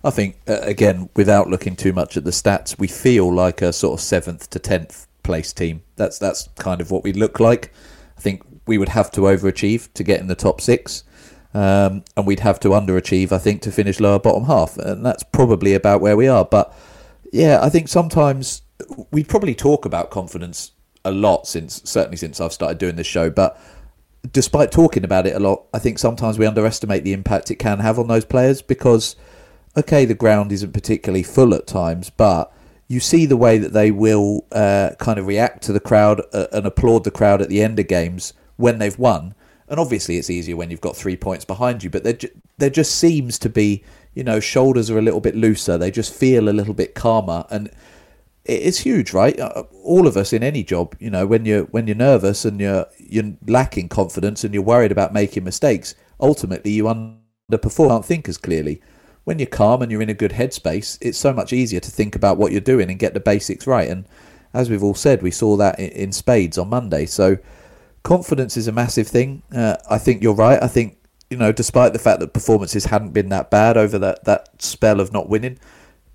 I think uh, again, without looking too much at the stats, we feel like a sort of seventh to tenth place team. That's that's kind of what we look like. I think we would have to overachieve to get in the top six, um, and we'd have to underachieve, I think, to finish lower bottom half, and that's probably about where we are. But yeah, I think sometimes we probably talk about confidence a lot since certainly since I've started doing this show, but despite talking about it a lot, I think sometimes we underestimate the impact it can have on those players because, okay, the ground isn't particularly full at times, but you see the way that they will uh, kind of react to the crowd uh, and applaud the crowd at the end of games when they've won. And obviously, it's easier when you've got three points behind you, but there, there just seems to be, you know, shoulders are a little bit looser. They just feel a little bit calmer. And it's huge, right? Uh, all of us in any job, you know, when you're when you're nervous and you're you're lacking confidence and you're worried about making mistakes, ultimately you underperform, can't think as clearly. When you're calm and you're in a good headspace, it's so much easier to think about what you're doing and get the basics right. And as we've all said, we saw that in, spades on Monday. So confidence is a massive thing. Uh, I think you're right. I think you know, despite the fact that performances hadn't been that bad over that that spell of not winning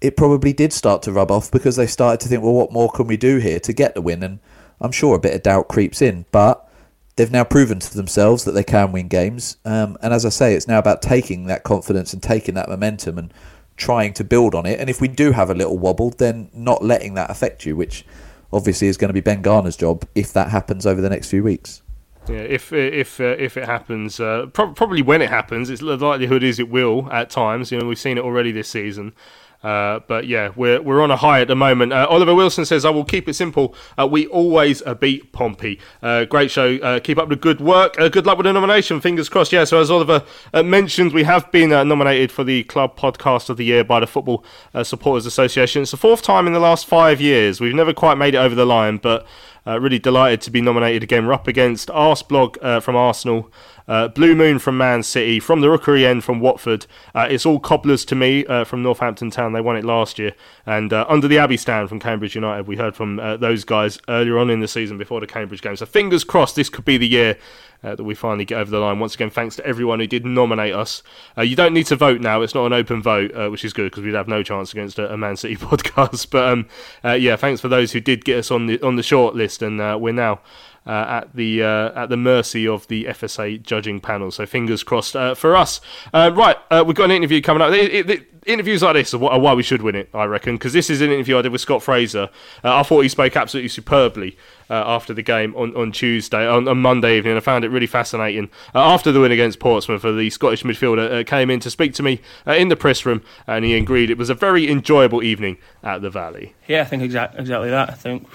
it probably did start to rub off because they started to think, well, what more can we do here to get the win? And I'm sure a bit of doubt creeps in, but they've now proven to themselves that they can win games. Um, and as I say, it's now about taking that confidence and taking that momentum and trying to build on it. And if we do have a little wobble, then not letting that affect you, which obviously is going to be Ben Garner's job if that happens over the next few weeks. Yeah, if if uh, if it happens, uh, pro- probably when it happens, it's the likelihood is it will at times. You know, we've seen it already this season. Uh, but yeah, we're we're on a high at the moment. Uh, Oliver Wilson says, "I will keep it simple. Uh, we always uh, beat Pompey. Uh, great show. Keep up the good work. good luck with the nomination. Fingers crossed." Yeah. So as Oliver mentioned, we have been nominated for the Club Podcast of the Year by the Football Supporters Association. It's the fourth time in the last five years. We've never quite made it over the line, but really delighted to be nominated again. We're up against Arseblog from Arsenal. Uh, Blue Moon from Man City, from the Rookery End from Watford. Uh, it's all cobblers to me uh, from Northampton Town. They won it last year. And uh, under the Abbey stand from Cambridge United, we heard from uh, those guys earlier on in the season before the Cambridge game. So fingers crossed this could be the year uh, that we finally get over the line. Once again, thanks to everyone who did nominate us. Uh, you don't need to vote now; it's not an open vote, uh, which is good because we'd have no chance against a, a Man City podcast. But um, yeah, thanks for those who did get us on the on the short list, and we're now uh, at the uh, at the mercy of the FSA judging panel. So fingers crossed uh, for us. Uh, right, uh, we've got an interview coming up. It, it, it, interviews like this are why we should win it, I reckon, because this is an interview I did with Scott Fraser. Uh, I thought he spoke absolutely superbly. after the game on, on Tuesday, on, on Monday evening, I found it really fascinating. after the win against Portsmouth, the Scottish midfielder came in to speak to me in the press room, and he agreed it was a very enjoyable evening at the Valley. Yeah, I think exa- exactly that. I think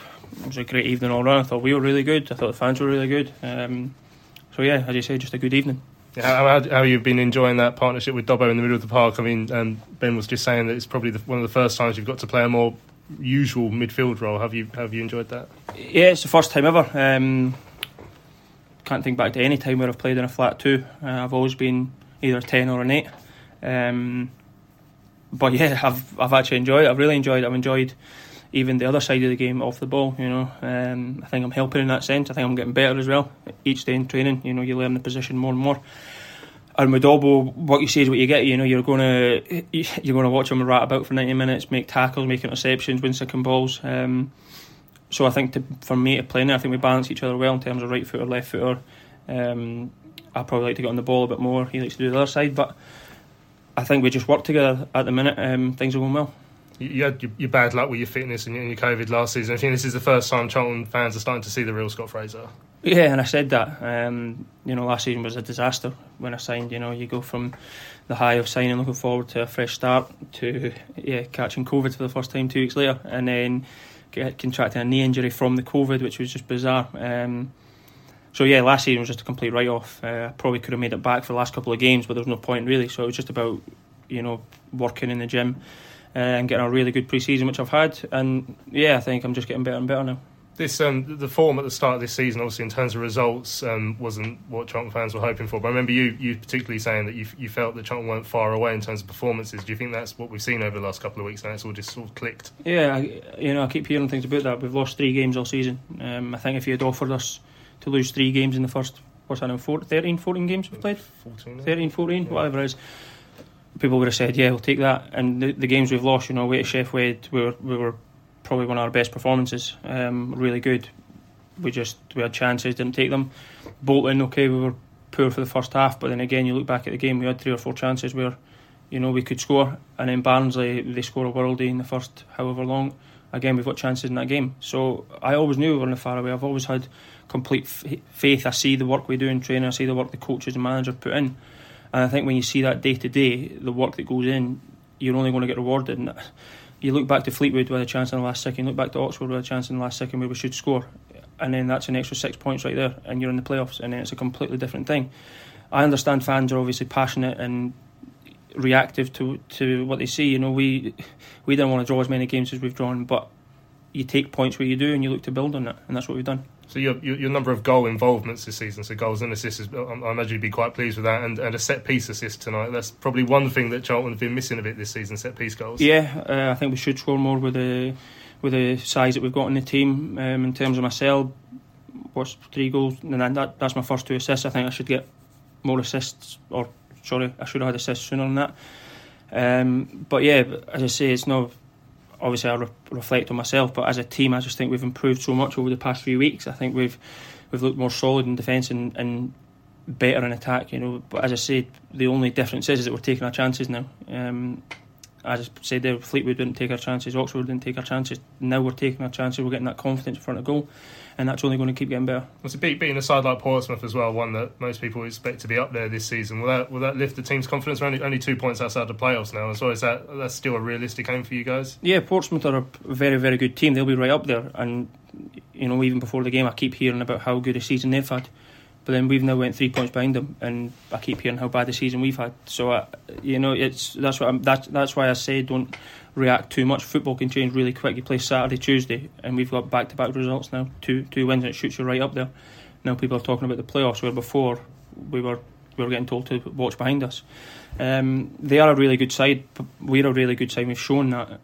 it was a great evening all round. I thought we were really good. I thought the fans were really good. Um, so yeah, as you say, just a good evening. How, how, how you've been enjoying that partnership with Dobbo in the middle of the park? I mean, um, Ben was just saying that it's probably the, one of the first times you've got to play a more usual midfield role. Have you have you enjoyed that? Yeah, it's the first time ever. Um, can't think back to any time where I've played in a flat two. Uh, I've always been either a ten or an eight. Um, but yeah, I've I've actually enjoyed it. I've really enjoyed it. I've enjoyed even the other side of the game off the ball. You know, um, I think I'm helping in that sense. I think I'm getting better as well each day in training. You know, you learn the position more and more. And with Dobbo, what you see is what you get. You know, you're going to you're to watch him rat about for 90 minutes, make tackles, make interceptions, win second balls. Um, so I think to, for me to play now, I think we balance each other well in terms of right footer, left footer. Um, I probably like to get on the ball a bit more. He likes to do the other side, but I think we just work together at the minute. Um, things are going well. You had your, bad luck with your fitness and your COVID last season. I think this is the first time Charlton fans are starting to see the real Scott Fraser. Yeah, and I said that. Um, you know, last season was a disaster when I signed. You know, you go from the high of signing, looking forward to a fresh start, to yeah, catching COVID for the first time two weeks later, and then get, contracting a knee injury from the COVID, which was just bizarre. Um, so yeah, last season was just a complete write-off. Uh, probably could have made it back for the last couple of games, but there was no point really. So it was just about you know working in the gym and getting a really good pre-season, which I've had. And yeah, I think I'm just getting better and better now this um, the form at the start of this season, obviously in terms of results, um, wasn't what Charlton fans were hoping for. But I remember you, you particularly saying that you, you felt that Charlton weren't far away in terms of performances. Do you think that's what we've seen over the last couple of weeks? And it's all just sort of clicked. Yeah, I, you know, I keep hearing things about that. We've lost three games all season. Um, I think if you had offered us to lose three games in the first, what's that, now, 13, 14 games we've played, 14, 13, 14, yeah. whatever it is. People would have said, "Yeah, we'll take that." And the, the games we've lost, you know, away to Sheff Wed, we were, we were probably one of our best performances. Um, really good we just we had chances, didn't take them. Bolton, okay, we were poor for the first half, but then again, you look back at the game, we had three or four chances where, you know, we could score, and then Barnsley they score a worldie in the first however long. Again, we've got chances in that game, so I always knew we were in the far away. I've always had complete f- faith. I see the work we do in training. I see the work the coaches and managers put in, and I think when you see that day to day, the work that goes in, you're only going to get rewarded. And you look back to Fleetwood with a chance in the last second. you Look back to Oxford with a chance in the last second where we should score and then that's an extra six points right there, and you're in the playoffs, and then it's a completely different thing. I understand fans are obviously passionate and reactive to to what they see. You know, we we don't want to draw as many games as we've drawn, but you take points where you do, and you look to build on that, and that's what we've done. So your, your, your number of goal involvements this season, so goals and assists, I imagine you'd be quite pleased with that, and, and a set piece assist tonight. That's probably one thing that Charlton have been missing a bit this season: set piece goals. Yeah, uh, I think we should score more with the with the size that we've got in the team. Um, in terms of myself, what's three goals, and that, that's my first two assists. I think I should get more assists, or sorry, I should have had assists sooner than that. Um, but yeah, as I say, it's not. Obviously, I re- reflect on myself, but as a team, I just think we've improved so much over the past few weeks. I think we've we've looked more solid in defence and, and better in attack. You know, but as I said, the only difference is, is that we're taking our chances now. Um, I just said there, Fleetwood didn't take our chances, Oxford didn't take our chances. Now we're taking our chances, we're getting that confidence in front of goal, and that's only going to keep getting better. It's a beat beating a side like Portsmouth as well, one that most people expect to be up there this season. Will that will that lift the team's confidence? We're only, only two points outside the playoffs now as well. Is that that's still a realistic aim for you guys? Yeah, Portsmouth are a very very good team. They'll be right up there, and you know even before the game, I keep hearing about how good a season they've had. But then we've now went three points behind them, and I keep hearing how bad the season we've had. So uh, you know, it's that's what I'm, that's that's why I say don't react too much. Football can change really quick. You play Saturday, Tuesday, and we've got back to back results now. Two two wins, and it shoots you right up there. Now people are talking about the playoffs, where before we were we were getting told to watch behind us. Um, they are a really good side. We're a really good side. We've shown that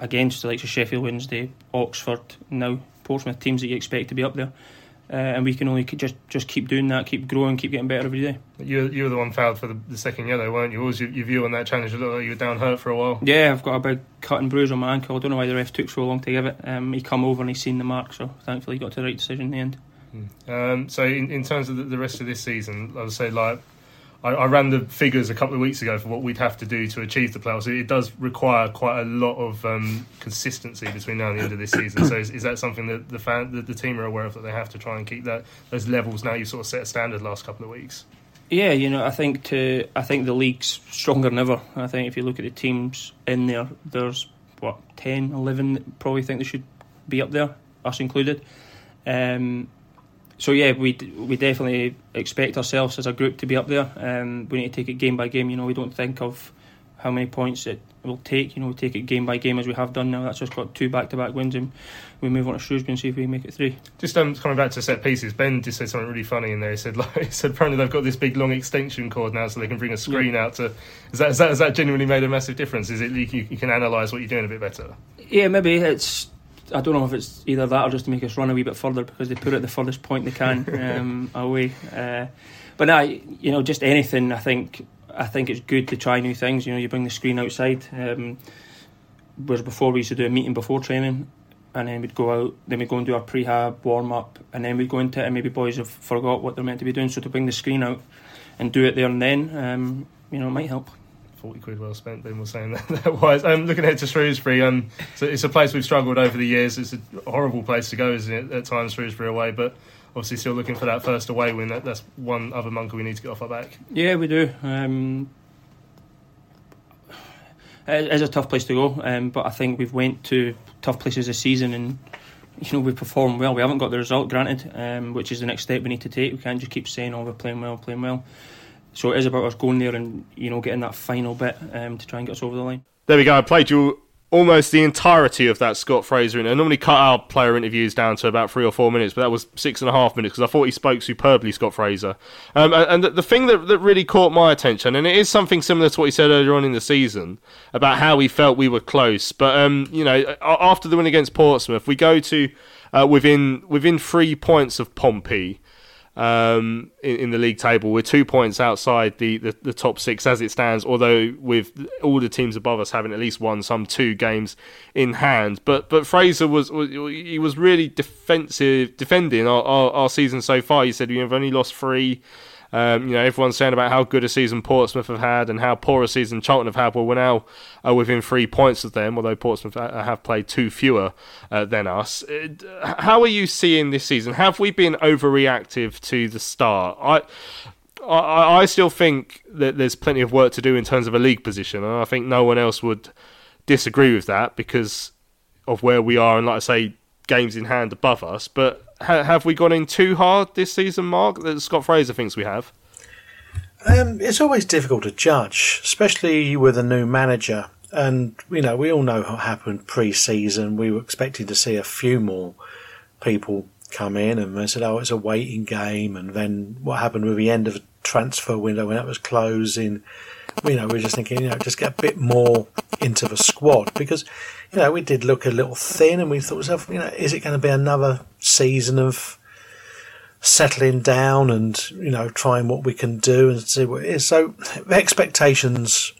against the likes of Sheffield Wednesday, Oxford, now Portsmouth teams that you expect to be up there uh, and we can only just just keep doing that, keep growing, keep getting better every day. You you were the one fouled for the, the second yellow, weren't you? What was your, your view on that challenge? It looked like you were down hurt for a while. Yeah, I've got a big cut and bruise on my ankle. I don't know why the ref took so long to give it. Um, he come over and he seen the mark, so thankfully he got to the right decision in the end. Hmm. Um, so in, in terms of the, the rest of this season, I would say like I, I, ran the figures a couple of weeks ago for what we'd have to do to achieve the playoffs. It does require quite a lot of um, consistency between now and the end of this season. So is, is that something that the fan, that the team are aware of that they have to try and keep that those levels? Now you sort of set a standard last couple of weeks. Yeah, you know, I think to I think the league's stronger than ever. I think if you look at the teams in there, there's what 10, 11 that probably think they should be up there, us included. Um, so yeah, we we definitely expect ourselves as a group to be up there. Um, we need to take it game by game. You know, we don't think of how many points it will take. You know, we take it game by game as we have done now. That's just got two back-to-back wins, and we move on to Shrewsbury and see if we make it three. Just um, coming back to set pieces, Ben just said something really funny in there. He said, like, he said apparently they've got this big long extension cord now, so they can bring a screen yeah. out to. Is that, is that has that genuinely made a massive difference? Is it you, you can analyse what you're doing a bit better? Yeah, maybe it's. I don't know if it's either that or just to make us run a wee bit further because they put it at the furthest point they can um, away. Uh, but now, you know, just anything. I think I think it's good to try new things. You know, you bring the screen outside. Um, whereas before we used to do a meeting before training, and then we'd go out, then we'd go and do our prehab warm up, and then we'd go into it, and maybe boys have forgot what they're meant to be doing. So to bring the screen out and do it there and then, um, you know, it might help. 40 quid well spent, Ben was saying that, that wise. Um, looking ahead to Shrewsbury, um, it's a place we've struggled over the years. It's a horrible place to go, isn't it, at times, Shrewsbury away, but obviously still looking for that first away win. That, that's one other monkey we need to get off our back. Yeah, we do. Um, it is a tough place to go, um, but I think we've went to tough places this season and you know we performed well. We haven't got the result, granted, um, which is the next step we need to take. We can't just keep saying, "Oh, we're playing well, playing well." So it is about us going there and you know getting that final bit um, to try and get us over the line. There we go. I played you almost the entirety of that Scott Fraser. And I normally cut our player interviews down to about three or four minutes, but that was six and a half minutes because I thought he spoke superbly, Scott Fraser. Um, and, the, thing that, that really caught my attention, and it is something similar to what he said earlier on in the season about how he felt we were close. But um, you know, after the win against Portsmouth, we go to uh, within within three points of Pompey um, in, in, the league table. We're two points outside the, the, the, top six as it stands, although with all the teams above us having at least won some two games in hand. But but Fraser was, was he was really defensive defending our, our, our season so far. He said we've only lost three. Um, you know, everyone's saying about how good a season Portsmouth have had and how poor a season Charlton have had. Well, we're now uh, within three points of them, although Portsmouth have played two fewer uh, than us. Uh, how are you seeing this season? Have we been overreactive to the start? I. I, I still think that there's plenty of work to do in terms of a league position, and I think no one else would disagree with that because of where we are, and like I say, games in hand above us. But ha- have we gone in too hard this season, Mark? That Scott Fraser thinks we have. Um, it's always difficult to judge, especially with a new manager. And you know, we all know what happened pre-season. We were expecting to see a few more people come in, and they said, "Oh, it's a waiting game." And then what happened with the end of the transfer window when that was closing? You know, we are just thinking, you know, just get a bit more into the squad because you know, we did look a little thin, and we thought, you know, is it going to be another season of settling down and you know trying what we can do and see what it is? So the expectations.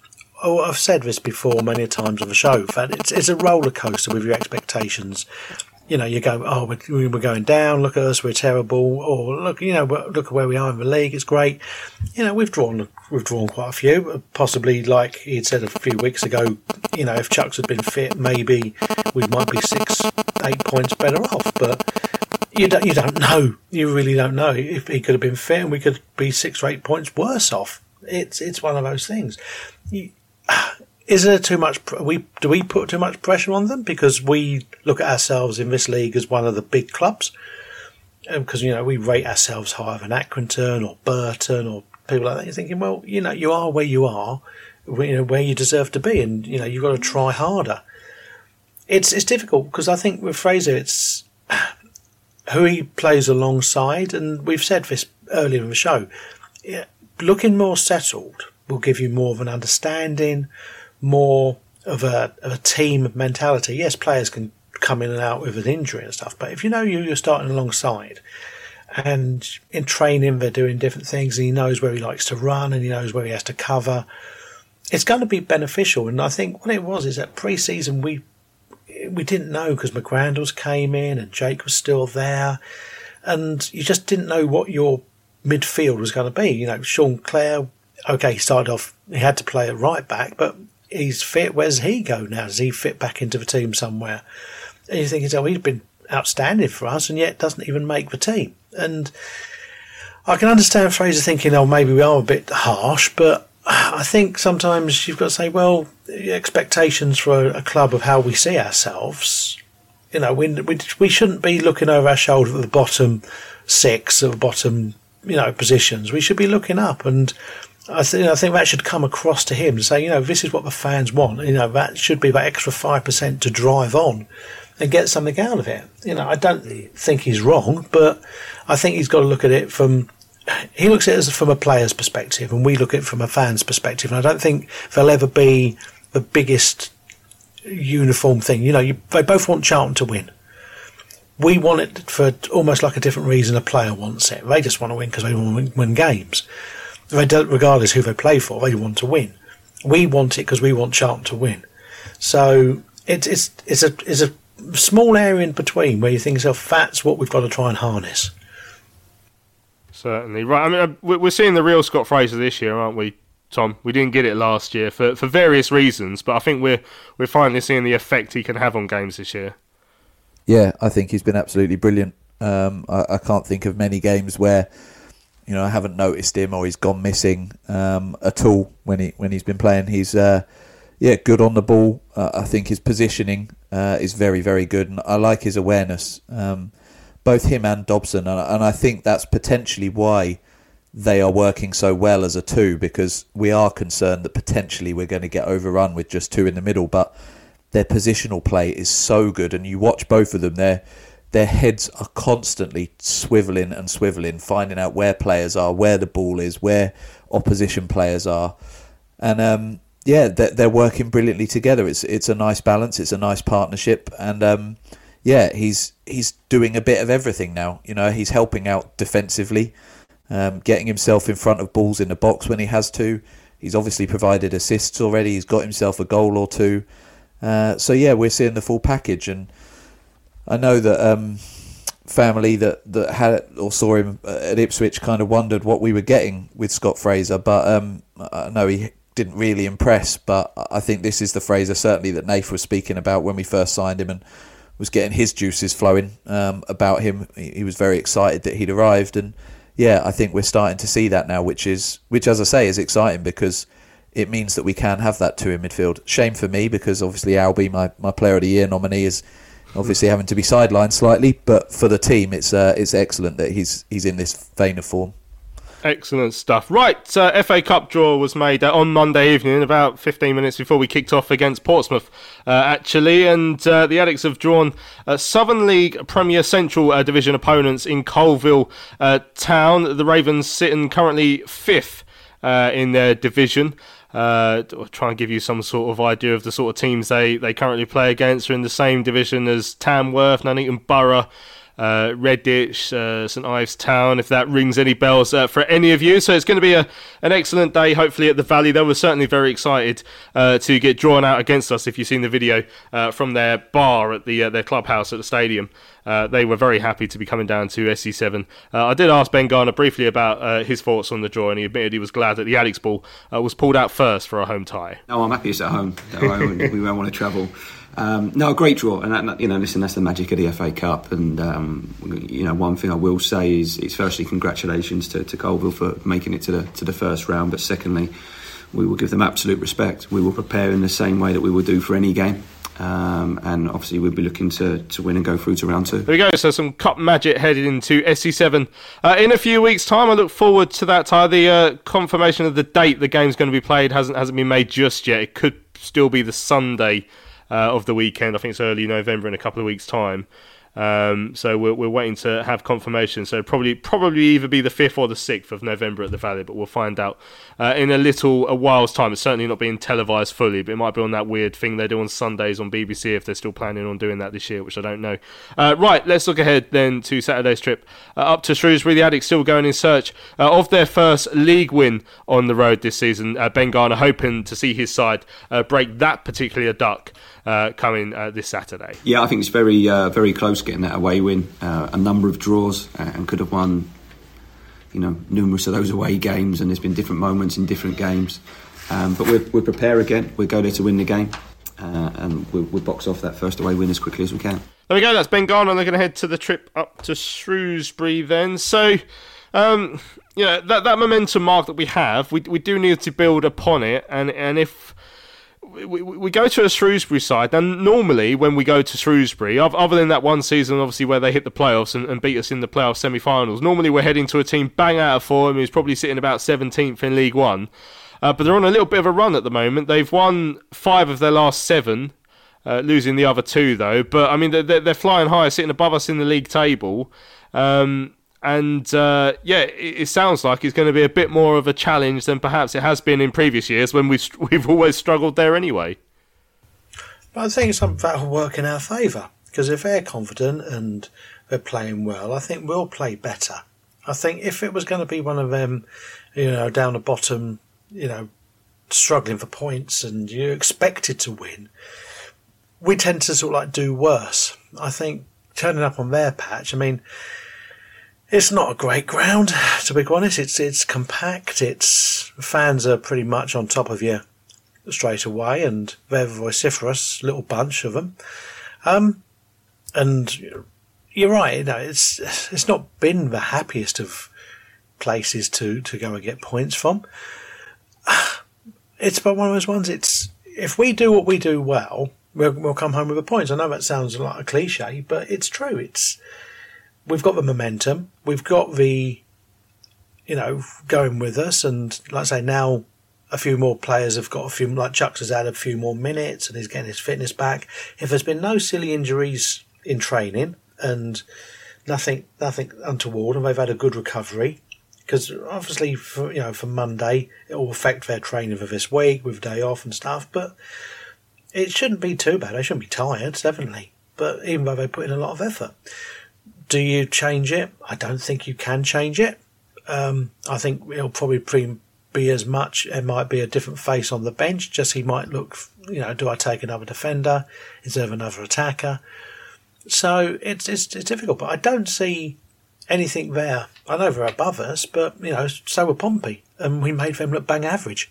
Oh, I've said this before many times on the show. That it's it's a roller coaster with your expectations you know, you go, oh, we're, we're going down. Look at us, we're terrible. Or look, you know, look at where we are in the league. It's great. You know, we've drawn we've drawn quite a few. Possibly, like he had said a few weeks ago, you know, if Chuks had been fit, maybe we might be six, eight points better off. But you don't you don't know. You really don't know if he could have been fit, and we could be six or eight points worse off. It's it's one of those things. You, is there too much? We do we put too much pressure on them because we look at ourselves in this league as one of the big clubs, because um, you know we rate ourselves higher than Accrington or Burton or people like that. You're thinking, well, you know, you are where you are, you know, where you deserve to be, and you know you've got to try harder. It's it's difficult because I think with Fraser, it's who he plays alongside, and we've said this earlier in the show. Yeah, looking more settled will give you more of an understanding more of a, of a team mentality. Yes, players can come in and out with an injury and stuff, but if you know you, you're starting alongside and in training they're doing different things and he knows where he likes to run and he knows where he has to cover, it's going to be beneficial. And I think what it was is that pre-season we we didn't know because McGrandles came in and Jake was still there, and you just didn't know what your midfield was going to be. You know, Sean Clare, okay, he started off, he had to play at right back, but he's fit. Where's he go now? Does he fit back into the team somewhere? And you're thinking, oh, he's been outstanding for us, and yet doesn't even make the team. And I can understand Fraser thinking, oh, maybe we are a bit harsh, but I think sometimes you've got to say, well, expectations for a club of how we see ourselves You know, we, we, we shouldn't be looking over our shoulder at the bottom six or bottom, you know, positions. We should be looking up. And I think, I think that should come across to him to say, you know, this is what the fans want. You know, that should be that extra 5% to drive on and get something out of it. You know, I don't think he's wrong, but I think he's got to look at it from he looks at it from a player's perspective, and we look at it from a fan's perspective. And I don't think they'll ever be the biggest uniform thing. You know, you, they both want Charlton to win. We want it for almost like a different reason a player wants it. They just want to win because they want to win, win games. They don't, regardless who they play for, they want to win. We want it because we want Charlton to win. So it's it's it's a it's a small area in between where you think yourself, that's what we've got to try and harness. Certainly right. I mean, uh, we're seeing the real Scott Fraser this year, aren't we, Tom? We didn't get it last year for for various reasons, but I think we're we're finally seeing the effect he can have on games this year. Yeah, I think he's been absolutely brilliant. Um, I, I, can't think of many games where you know I haven't noticed him or he's gone missing um, at all when he when he's been playing. He's uh, yeah good on the ball. Uh, I think his positioning uh, is very very good, and I like his awareness. Um, both him and Dobson, and, and I think that's potentially why they are working so well as a two because we are concerned that potentially we're going to get overrun with just two in the middle. But their positional play is so good, and you watch both of them, their their heads are constantly swiveling and swiveling, finding out where players are, where the ball is, where opposition players are, and um, yeah, they're, they're, working brilliantly together. It's it's a nice balance, it's a nice partnership, and um, yeah, he's he's doing a bit of everything now. You know, he's helping out defensively, um, getting himself in front of balls in the box when he has to. He's obviously provided assists already. He's got himself a goal or two. Uh, so yeah, we're seeing the full package, and I know that um, family that that had or saw him at Ipswich kind of wondered what we were getting with Scott Fraser, but um, I know he didn't really impress. But I think this is the Fraser certainly that Nath was speaking about when we first signed him, and was getting his juices flowing um, about him. He, he, was very excited that he'd arrived, and yeah, I think we're starting to see that now, which is which, as I say, is exciting because it means that we can have that two in midfield. Shame for me because obviously Albie, my, my Player of the Year nominee, is obviously having to be sidelined slightly, but for the team, it's uh, it's excellent that he's he's in this vein of form. Excellent stuff. Right, uh, FA Cup draw was made uh, on Monday evening, about 15 minutes before we kicked off against Portsmouth, uh, actually. And uh, the Addicks have drawn uh, Southern League Premier Central Division opponents in Coalville Town. The Ravens sitting currently fifth in their division. Uh, try and give you some sort of idea of the sort of teams they, they currently play against. Are in the same division as Tamworth, Nuneaton Borough, uh, Redditch, uh, St Ives Town, if that rings any bells uh, for any of you. So it's going to be a, an excellent day, hopefully, at the Valley. They were certainly very excited uh, to get drawn out against us. If you've seen the video uh, from their bar at the uh, their clubhouse at the stadium, they were very happy to be coming down to SE7. I did ask Ben Garner briefly about his thoughts on the draw, and he admitted he was glad that the Addicks ball was pulled out first for a home tie. No, I'm happy it's at home. we won't want to travel. Um, no, great draw, and that, you know, listen, that's the magic of the FA Cup. And um, you know, one thing I will say is, is firstly, congratulations to, to Coalville for making it to the to the first round. But secondly, we will give them absolute respect. We will prepare in the same way that we will do for any game. Um, and obviously we'll be looking to, to win and go through to round two. There we go. So some cup magic headed into SE7 uh, in a few weeks' time. I look forward to that. Ty, the uh, confirmation of the date the game's going to be played hasn't hasn't been made just yet. It could still be the Sunday uh, of the weekend. I think it's early November in a couple of weeks' time. Um, so we're, we're waiting to have confirmation. So probably probably either be the fifth or the sixth of November at the Valley, but we'll find out uh, in a little a while's time. It's certainly not being televised fully, but it might be on that weird thing they do on Sundays on BBC if they're still planning on doing that this year, which I don't know. Uh, right, let's look ahead then to Saturday's trip uh, up to Shrewsbury. The Addicks still going in search uh, of their first league win on the road this season. Uh, ben Garner hoping to see his side uh, break that particular duck coming this Saturday. Yeah, I think it's very very close getting that away win. Uh, a number of draws uh, and could have won, you know, numerous of those away games. And there's been different moments in different games. Um, but we're, we're prepared again. We go there to win the game. Uh, and we'll, we'll, box off that first away win as quickly as we can. There we go. That's Ben Garner. And they're going to head to the trip up to Shrewsbury then. So, um, you know, that that momentum mark that we have, we we do need to build upon it. And and if we, we go to a Shrewsbury side, and normally when we go to Shrewsbury, other than that one season, obviously where they hit the playoffs and, and beat us in the playoff semi-finals, normally we're heading to a team bang out of form who's probably sitting about 17th in League One. Uh, but they're on a little bit of a run at the moment. They've won five of their last seven, uh, losing the other two though. But I mean, they're, they're flying high, sitting above us in the league table. Um, and uh, yeah, it, it, sounds like it's going to be a bit more of a challenge than perhaps it has been in previous years when we've we've always struggled there anyway. But I think some that will work in our favour because if they're confident and they're playing well, I think we'll play better. I think if it was going to be one of them, you know, down the bottom, you know, struggling for points and you expected to win, we tend to sort of like do worse. I think turning up on their patch, I mean, it's not a great ground, to be honest. It's it's compact. It's fans are pretty much on top of you straight away, and they're vociferous, little bunch of them. Um, and you're right. You know, it's it's not been the happiest of places to to go and get points from. It's but one of those ones. It's if we do what we do well, we'll, we'll come home with the points. I know that sounds like a cliche, but it's true. It's we've got the momentum, we've got the, you know, going with us, and like I say, now a few more players have got a few, like Chuks has had a few more minutes and he's getting his fitness back. If there's been no silly injuries in training and nothing, nothing untoward, and they've had a good recovery, because obviously, for, you know, for Monday it will affect their training for this week with day off and stuff, but it shouldn't be too bad. They shouldn't be tired, definitely. But even though they put in a lot of effort, do you change it? I don't think you can change it. Um, I think it'll probably be as much. It might be a different face on the bench. Just he might look. You know, do I take another defender instead of another attacker? So it's it's, it's difficult, but I don't see anything there. I know they're above us, but you know, so were Pompey, and we made them look bang average.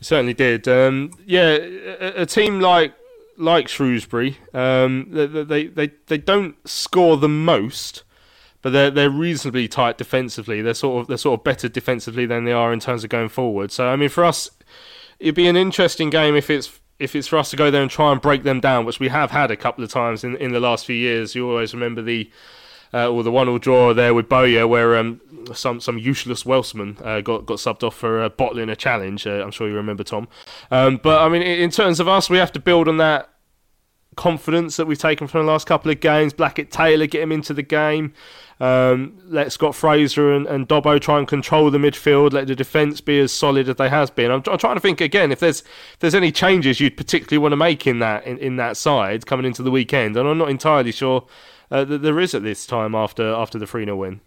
Certainly did. Um, yeah, a, a, team like like Shrewsbury, um, they, they, they they don't score the most, but they're they're reasonably tight defensively. They're sort of they're sort of better defensively than they are in terms of going forward. So I mean, for us, it'd be an interesting game if it's if it's for us to go there and try and break them down, which we have had a couple of times in in the last few years. You always remember the uh, or the one-all draw there with Bowyer, where um, some some useless Welshman uh, got got subbed off for uh, bottling a challenge. Uh, I'm sure you remember Tom. Um, but I mean, in terms of us, we have to build on that confidence that we've taken from the last couple of games. Blackett Taylor get him into the game. Um, let Scott Fraser and, and Dobbo try and control the midfield. Let the defence be as solid as they has been. I'm, I'm, trying to think again if there's if there's any changes you'd particularly want to make in that in, in that side coming into the weekend, and I'm not entirely sure uh, that there is at this time after after the 3 0 win.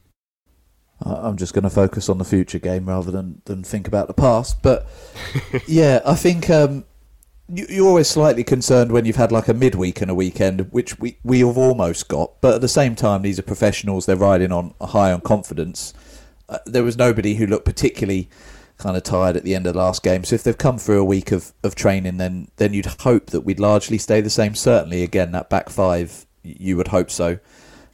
I'm just going to focus on the future game rather than, than think about the past. But yeah, I think um, you, are always slightly concerned when you've had like a midweek and a weekend, which we, we have almost got. But at the same time, these are professionals, they're riding on high on confidence. Uh, there was nobody who looked particularly kind of tired at the end of the last game. So if they've come through a week of, of training, then then you'd hope that we'd largely stay the same. Certainly, again, that back five you would hope so.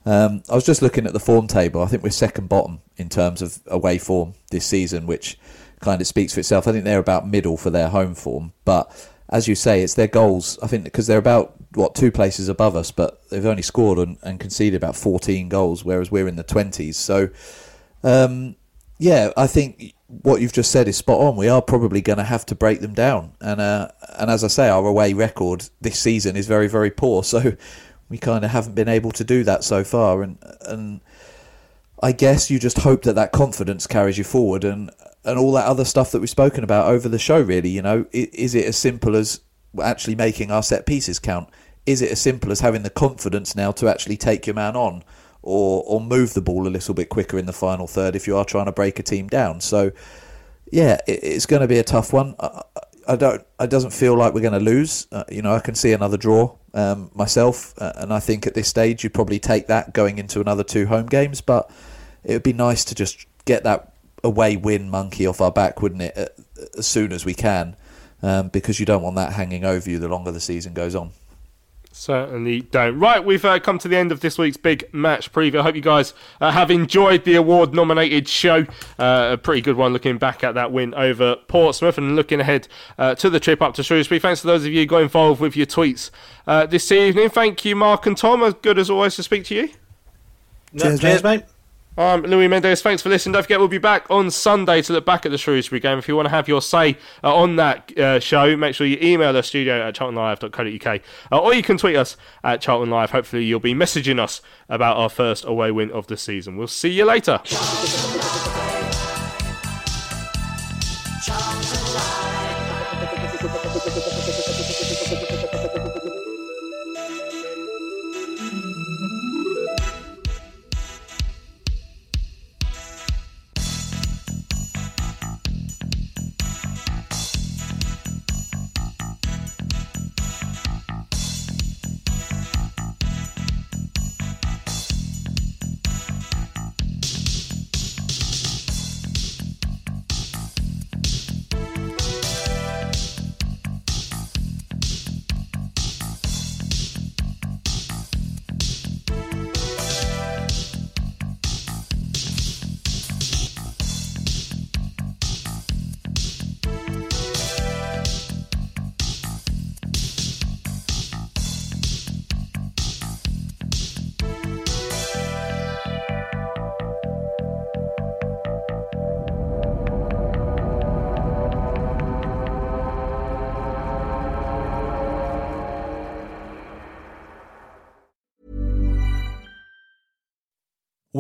Um, I was just looking at the form table. I think we're second bottom in terms of away form this season, which kind of speaks for itself. I think they're about middle for their home form, but as you say, it's their goals. I think because they're about what two places above us, but they've only scored and, and conceded about 14 goals, whereas we're in the 20s. So, um, yeah, I think what you've just said is spot on. We are probably going to have to break them down, and uh, and as I say, our away record this season is very very poor. So we kind of haven't been able to do that so far, and and I guess you just hope that that confidence carries you forward, and and all that other stuff that we've spoken about over the show. Really, you know, is it as simple as actually making our set pieces count? Is it as simple as having the confidence now to actually take your man on? Or, or move the ball a little bit quicker in the final third if you are trying to break a team down. So, yeah, it, it's going to be a tough one. I, I don't. It doesn't feel like we're going to lose. Uh, you know, I can see another draw um, myself, uh, and I think at this stage you'd probably take that going into another two home games. But it would be nice to just get that away win monkey off our back, wouldn't it? As soon as we can, um, because you don't want that hanging over you the longer the season goes on. Certainly don't. Right, we've uh, come to the end of this week's big match preview. I hope you guys uh, have enjoyed the award nominated show. Uh, a pretty good one looking back at that win over Portsmouth and looking ahead uh, to the trip up to Shrewsbury. Thanks to those of you who got involved with your tweets uh, this evening. Thank you, Mark and Tom. As good as always to speak to you. Cheers, cheers mate. I'm Louis Mendes. Thanks for listening. Don't forget, we'll be back on Sunday to look back at the Shrewsbury game. If you want to have your say uh, on that uh, show, make sure you email us studio at charltonlive.co.uk uh, or you can tweet us at Charlton Live. Hopefully, you'll be messaging us about our first away win of the season. We'll see you later.